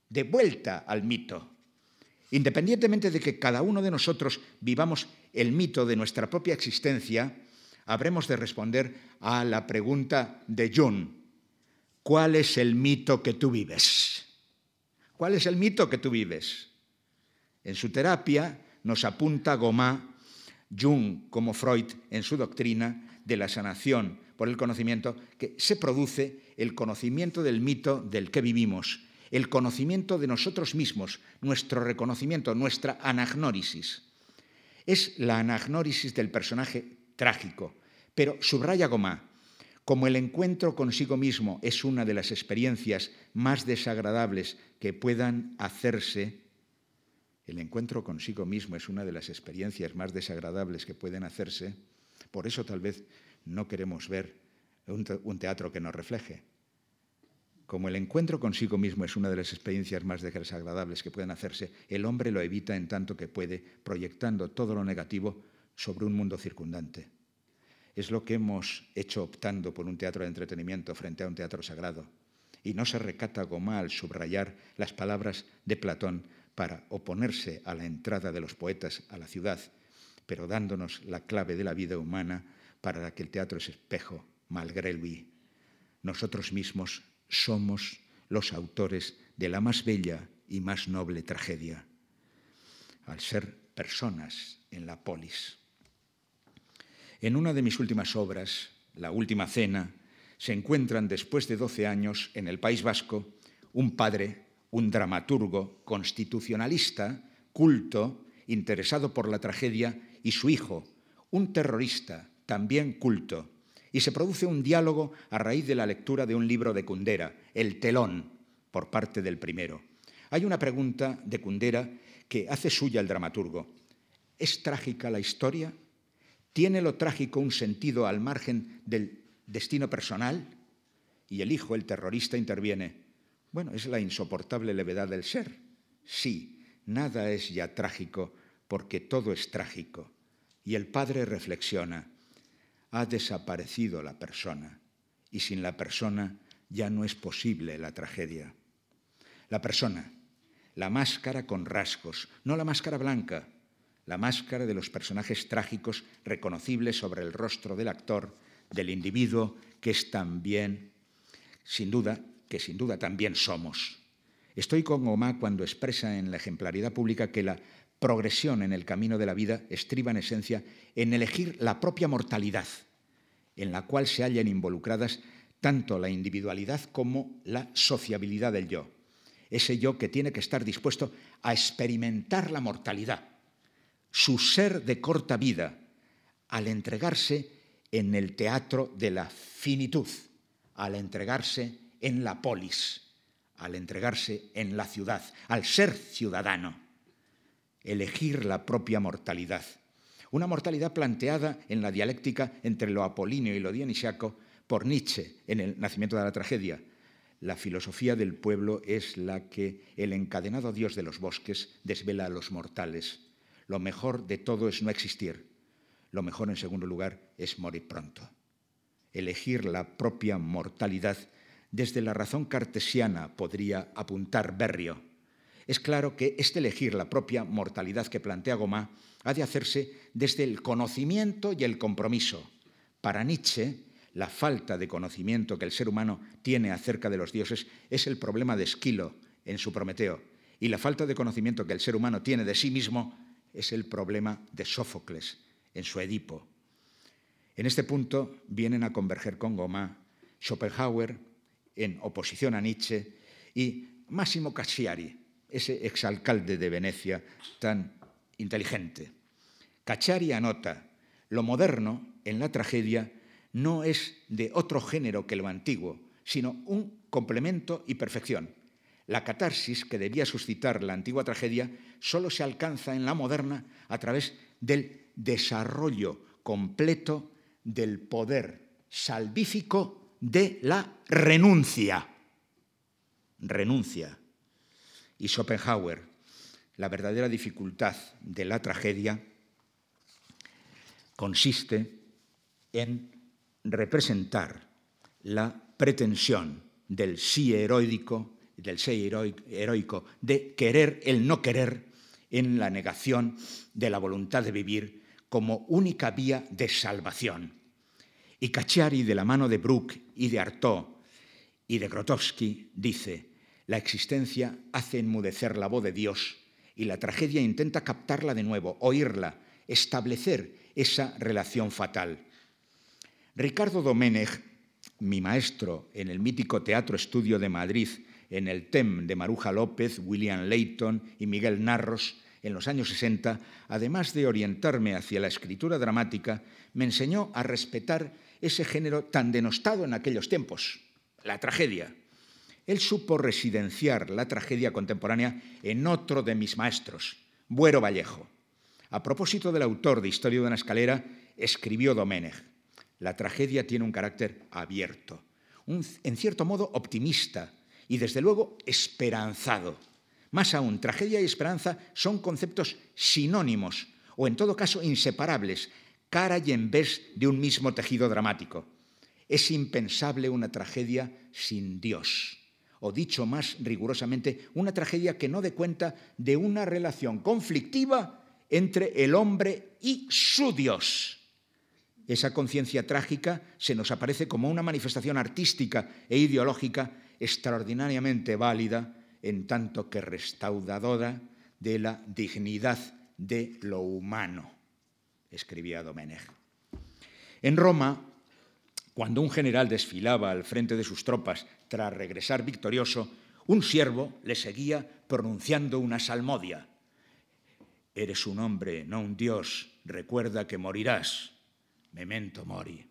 de vuelta al mito. Independientemente de que cada uno de nosotros vivamos el mito de nuestra propia existencia, habremos de responder a la pregunta de Jung. ¿cuál es el mito que tú vives? ¿Cuál es el mito que tú vives? En su terapia nos apunta Gomá, Jung como Freud en su doctrina de la sanación por el conocimiento, que se produce el conocimiento del mito del que vivimos, el conocimiento de nosotros mismos, nuestro reconocimiento, nuestra anagnórisis. Es la anagnórisis del personaje trágico, pero subraya Gomá, como el encuentro consigo mismo es una de las experiencias más desagradables que puedan hacerse, el encuentro consigo mismo es una de las experiencias más desagradables que pueden hacerse, por eso tal vez no queremos ver un teatro que nos refleje. Como el encuentro consigo mismo es una de las experiencias más desagradables que pueden hacerse, el hombre lo evita en tanto que puede, proyectando todo lo negativo sobre un mundo circundante es lo que hemos hecho optando por un teatro de entretenimiento frente a un teatro sagrado. Y no se recata Gomá al subrayar las palabras de Platón para oponerse a la entrada de los poetas a la ciudad, pero dándonos la clave de la vida humana para la que el teatro es espejo, malgré lui. Nosotros mismos somos los autores de la más bella y más noble tragedia, al ser personas en la polis. En una de mis últimas obras, La Última Cena, se encuentran después de doce años en el País Vasco un padre, un dramaturgo constitucionalista, culto, interesado por la tragedia, y su hijo, un terrorista, también culto. Y se produce un diálogo a raíz de la lectura de un libro de Kundera, El telón, por parte del primero. Hay una pregunta de Kundera que hace suya el dramaturgo. ¿Es trágica la historia? ¿Tiene lo trágico un sentido al margen del destino personal? Y el hijo, el terrorista, interviene. Bueno, es la insoportable levedad del ser. Sí, nada es ya trágico porque todo es trágico. Y el padre reflexiona. Ha desaparecido la persona y sin la persona ya no es posible la tragedia. La persona, la máscara con rasgos, no la máscara blanca, la máscara de los personajes trágicos reconocibles sobre el rostro del actor, del individuo que es también, sin duda, que sin duda también somos. Estoy con Omar cuando expresa en la ejemplaridad pública que la progresión en el camino de la vida estriba en esencia en elegir la propia mortalidad, en la cual se hallan involucradas tanto la individualidad como la sociabilidad del yo. Ese yo que tiene que estar dispuesto a experimentar la mortalidad, su ser de corta vida al entregarse en el teatro de la finitud, al entregarse en la polis, al entregarse en la ciudad, al ser ciudadano, elegir la propia mortalidad. Una mortalidad planteada en la dialéctica entre lo apolíneo y lo dionisiaco por Nietzsche en el nacimiento de la tragedia. La filosofía del pueblo es la que el encadenado dios de los bosques desvela a los mortales lo mejor de todo es no existir. Lo mejor, en segundo lugar, es morir pronto. Elegir la propia mortalidad desde la razón cartesiana podría apuntar Berrio. Es claro que este elegir la propia mortalidad que plantea Gomá ha de hacerse desde el conocimiento y el compromiso. Para Nietzsche, la falta de conocimiento que el ser humano tiene acerca de los dioses es el problema de Esquilo en su Prometeo, y la falta de conocimiento que el ser humano tiene de sí mismo es el problema de Sófocles en su Edipo. En este punto vienen a converger con Gomá Schopenhauer en oposición a Nietzsche y Massimo Cacciari, ese exalcalde de Venecia tan inteligente. Cacciari anota, lo moderno en la tragedia no es de otro género que lo antiguo, sino un complemento y perfección. La catarsis que debía suscitar la antigua tragedia solo se alcanza en la moderna a través del desarrollo completo del poder salvífico de la renuncia. Renuncia. Y Schopenhauer, la verdadera dificultad de la tragedia consiste en representar la pretensión del sí heroico del ser heroico, de querer el no querer en la negación de la voluntad de vivir como única vía de salvación. Y Cacciari, de la mano de Brooke y de Artaud, Y de Grotowski dice, la existencia hace enmudecer la voz de Dios y la tragedia intenta captarla de nuevo, oírla, establecer esa relación fatal. Ricardo Domenech, mi maestro en el mítico Teatro Estudio de Madrid, en el TEM de Maruja López, William Leighton y Miguel Narros, en los años 60, además de orientarme hacia la escritura dramática, me enseñó a respetar ese género tan denostado en aquellos tiempos, la tragedia. Él supo residenciar la tragedia contemporánea en otro de mis maestros, Buero Vallejo. A propósito del autor de Historia de una escalera, escribió Domenech, la tragedia tiene un carácter abierto, en cierto modo optimista y desde luego esperanzado. Más aún, tragedia y esperanza son conceptos sinónimos o en todo caso inseparables, cara y en vez de un mismo tejido dramático. Es impensable una tragedia sin Dios, o dicho más rigurosamente, una tragedia que no dé cuenta de una relación conflictiva entre el hombre y su Dios. Esa conciencia trágica se nos aparece como una manifestación artística e ideológica extraordinariamente válida en tanto que restauradora de la dignidad de lo humano, escribía Domenech. En Roma, cuando un general desfilaba al frente de sus tropas tras regresar victorioso, un siervo le seguía pronunciando una salmodia. Eres un hombre, no un dios, recuerda que morirás. Memento mori.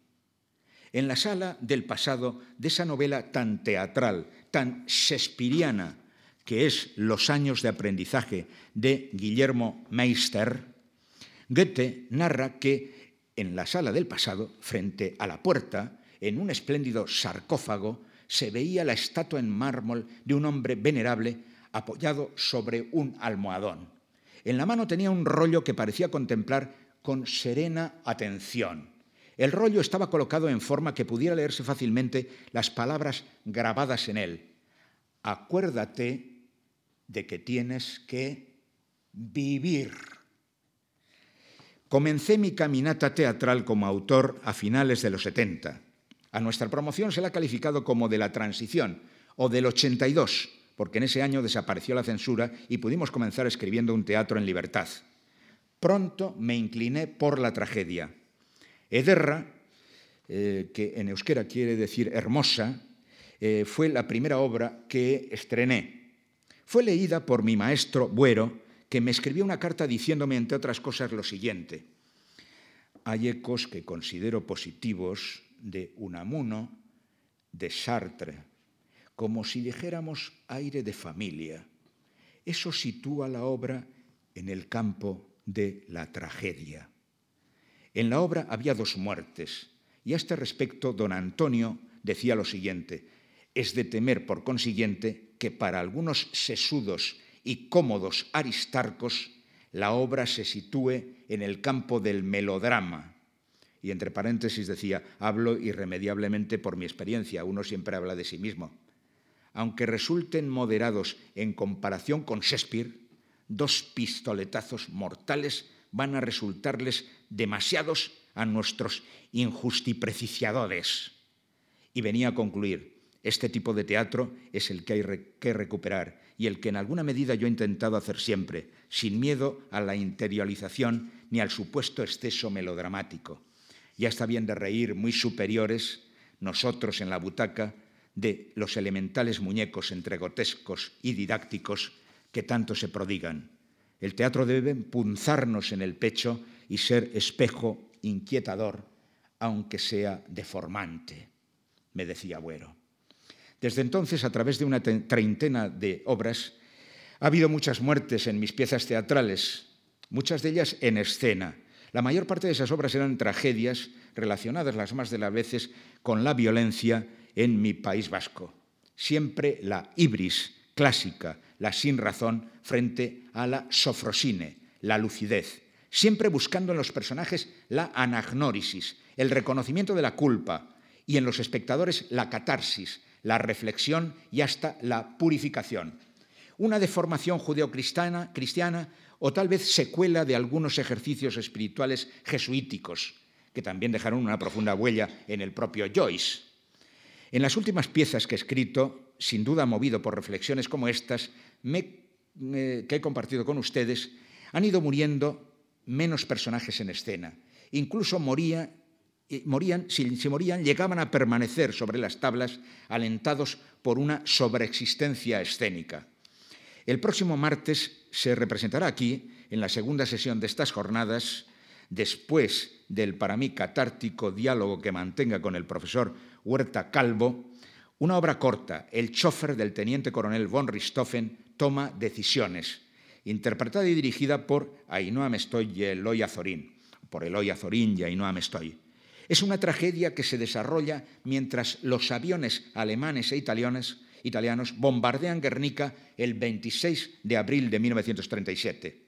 En la sala del pasado de esa novela tan teatral, tan shakespeariana, que es Los años de aprendizaje de Guillermo Meister, Goethe narra que en la sala del pasado, frente a la puerta, en un espléndido sarcófago, se veía la estatua en mármol de un hombre venerable apoyado sobre un almohadón. En la mano tenía un rollo que parecía contemplar con serena atención. El rollo estaba colocado en forma que pudiera leerse fácilmente las palabras grabadas en él. Acuérdate de que tienes que vivir. Comencé mi caminata teatral como autor a finales de los 70. A nuestra promoción se la ha calificado como de la transición o del 82, porque en ese año desapareció la censura y pudimos comenzar escribiendo un teatro en libertad. Pronto me incliné por la tragedia. Ederra, eh, que en euskera quiere decir hermosa, eh, fue la primera obra que estrené fue leída por mi maestro Buero, que me escribió una carta diciéndome, entre otras cosas, lo siguiente. Hay ecos que considero positivos de Unamuno, de Sartre, como si dijéramos aire de familia. Eso sitúa la obra en el campo de la tragedia. En la obra había dos muertes, y a este respecto don Antonio decía lo siguiente, es de temer, por consiguiente, que para algunos sesudos y cómodos aristarcos la obra se sitúe en el campo del melodrama. Y entre paréntesis decía, hablo irremediablemente por mi experiencia, uno siempre habla de sí mismo. Aunque resulten moderados en comparación con Shakespeare, dos pistoletazos mortales van a resultarles demasiados a nuestros injustipreciadores. Y venía a concluir, este tipo de teatro es el que hay que recuperar y el que en alguna medida yo he intentado hacer siempre, sin miedo a la interiorización ni al supuesto exceso melodramático. Ya está bien de reír muy superiores, nosotros en la butaca, de los elementales muñecos entregotescos y didácticos que tanto se prodigan. El teatro debe punzarnos en el pecho y ser espejo inquietador, aunque sea deformante, me decía Buero. Desde entonces, a través de una treintena de obras, ha habido muchas muertes en mis piezas teatrales, muchas de ellas en escena. La mayor parte de esas obras eran tragedias relacionadas las más de las veces con la violencia en mi país vasco. Siempre la ibris clásica, la sin razón, frente a la sofrosine, la lucidez. Siempre buscando en los personajes la anagnórisis, el reconocimiento de la culpa, y en los espectadores la catarsis, la reflexión y hasta la purificación. Una deformación judeocristiana cristiana, o tal vez secuela de algunos ejercicios espirituales jesuíticos, que también dejaron una profunda huella en el propio Joyce. En las últimas piezas que he escrito, sin duda movido por reflexiones como estas, que he compartido con ustedes, han ido muriendo menos personajes en escena. Incluso moría, morían, si, morían, llegaban a permanecer sobre las tablas alentados por una sobreexistencia escénica. El próximo martes se representará aquí, en la segunda sesión de estas jornadas, después del para mí catártico diálogo que mantenga con el profesor Huerta Calvo, una obra corta, El chofer del teniente coronel von Richthofen toma decisiones, interpretada y dirigida por Ainhoa Mestoy y Eloy Azorín, por Eloy Azorín y Ainhoa Mestoy. Es una tragedia que se desarrolla mientras los aviones alemanes e italianos, italianos bombardean Guernica el 26 de abril de 1937.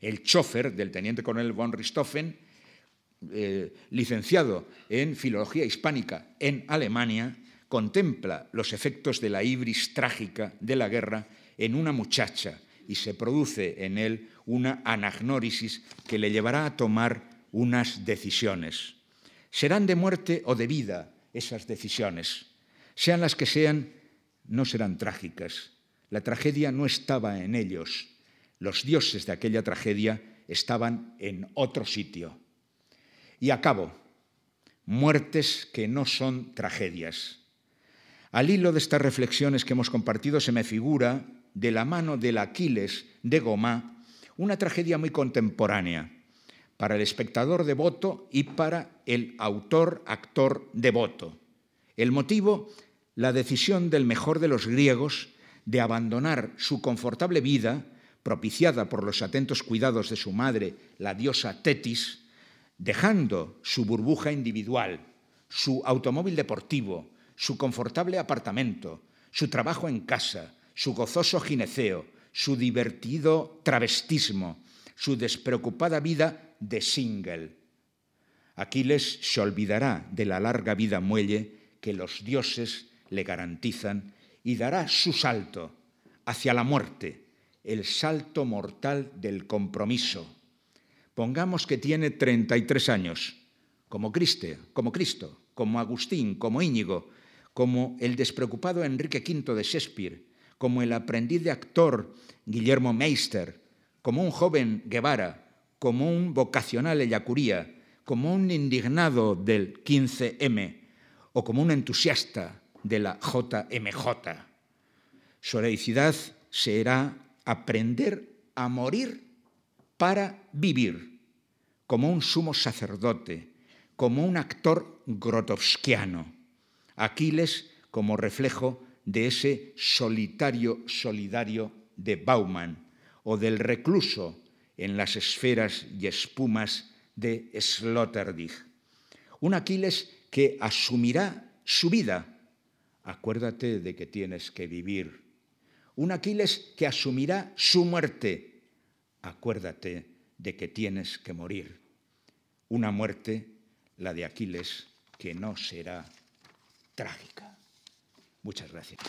El chofer del teniente coronel von Richthofen, eh, licenciado en Filología Hispánica en Alemania, contempla los efectos de la ibris trágica de la guerra en una muchacha y se produce en él una anagnórisis que le llevará a tomar unas decisiones. Serán de muerte o de vida esas decisiones. Sean las que sean, no serán trágicas. La tragedia no estaba en ellos. Los dioses de aquella tragedia estaban en otro sitio. Y acabo, muertes que no son tragedias. Al hilo de estas reflexiones que hemos compartido se me figura de la mano del Aquiles de Gomá, una tragedia muy contemporánea para el espectador devoto y para el autor-actor devoto. El motivo, la decisión del mejor de los griegos de abandonar su confortable vida, propiciada por los atentos cuidados de su madre, la diosa Tetis, dejando su burbuja individual, su automóvil deportivo, su confortable apartamento, su trabajo en casa, su gozoso gineceo, su divertido travestismo, su despreocupada vida de single. Aquiles se olvidará de la larga vida muelle que los dioses le garantizan y dará su salto hacia la muerte, el salto mortal del compromiso. Pongamos que tiene 33 años, como Cristo, como Cristo, como Agustín, como Íñigo, como el despreocupado Enrique V de Shakespeare, como el aprendiz de actor Guillermo Meister, como un joven Guevara, como un vocacional Ellacuría, como un indignado del 15M o como un entusiasta de la JMJ. Su heroicidad será aprender a morir para vivir, como un sumo sacerdote, como un actor grotowskiano. Aquiles como reflejo de ese solitario solidario de Bauman o del recluso en las esferas y espumas de Sloterdijk. Un Aquiles que asumirá su vida. Acuérdate de que tienes que vivir. Un Aquiles que asumirá su muerte. Acuérdate de que tienes que morir. Una muerte, la de Aquiles, que no será trágica. Muchas gracias.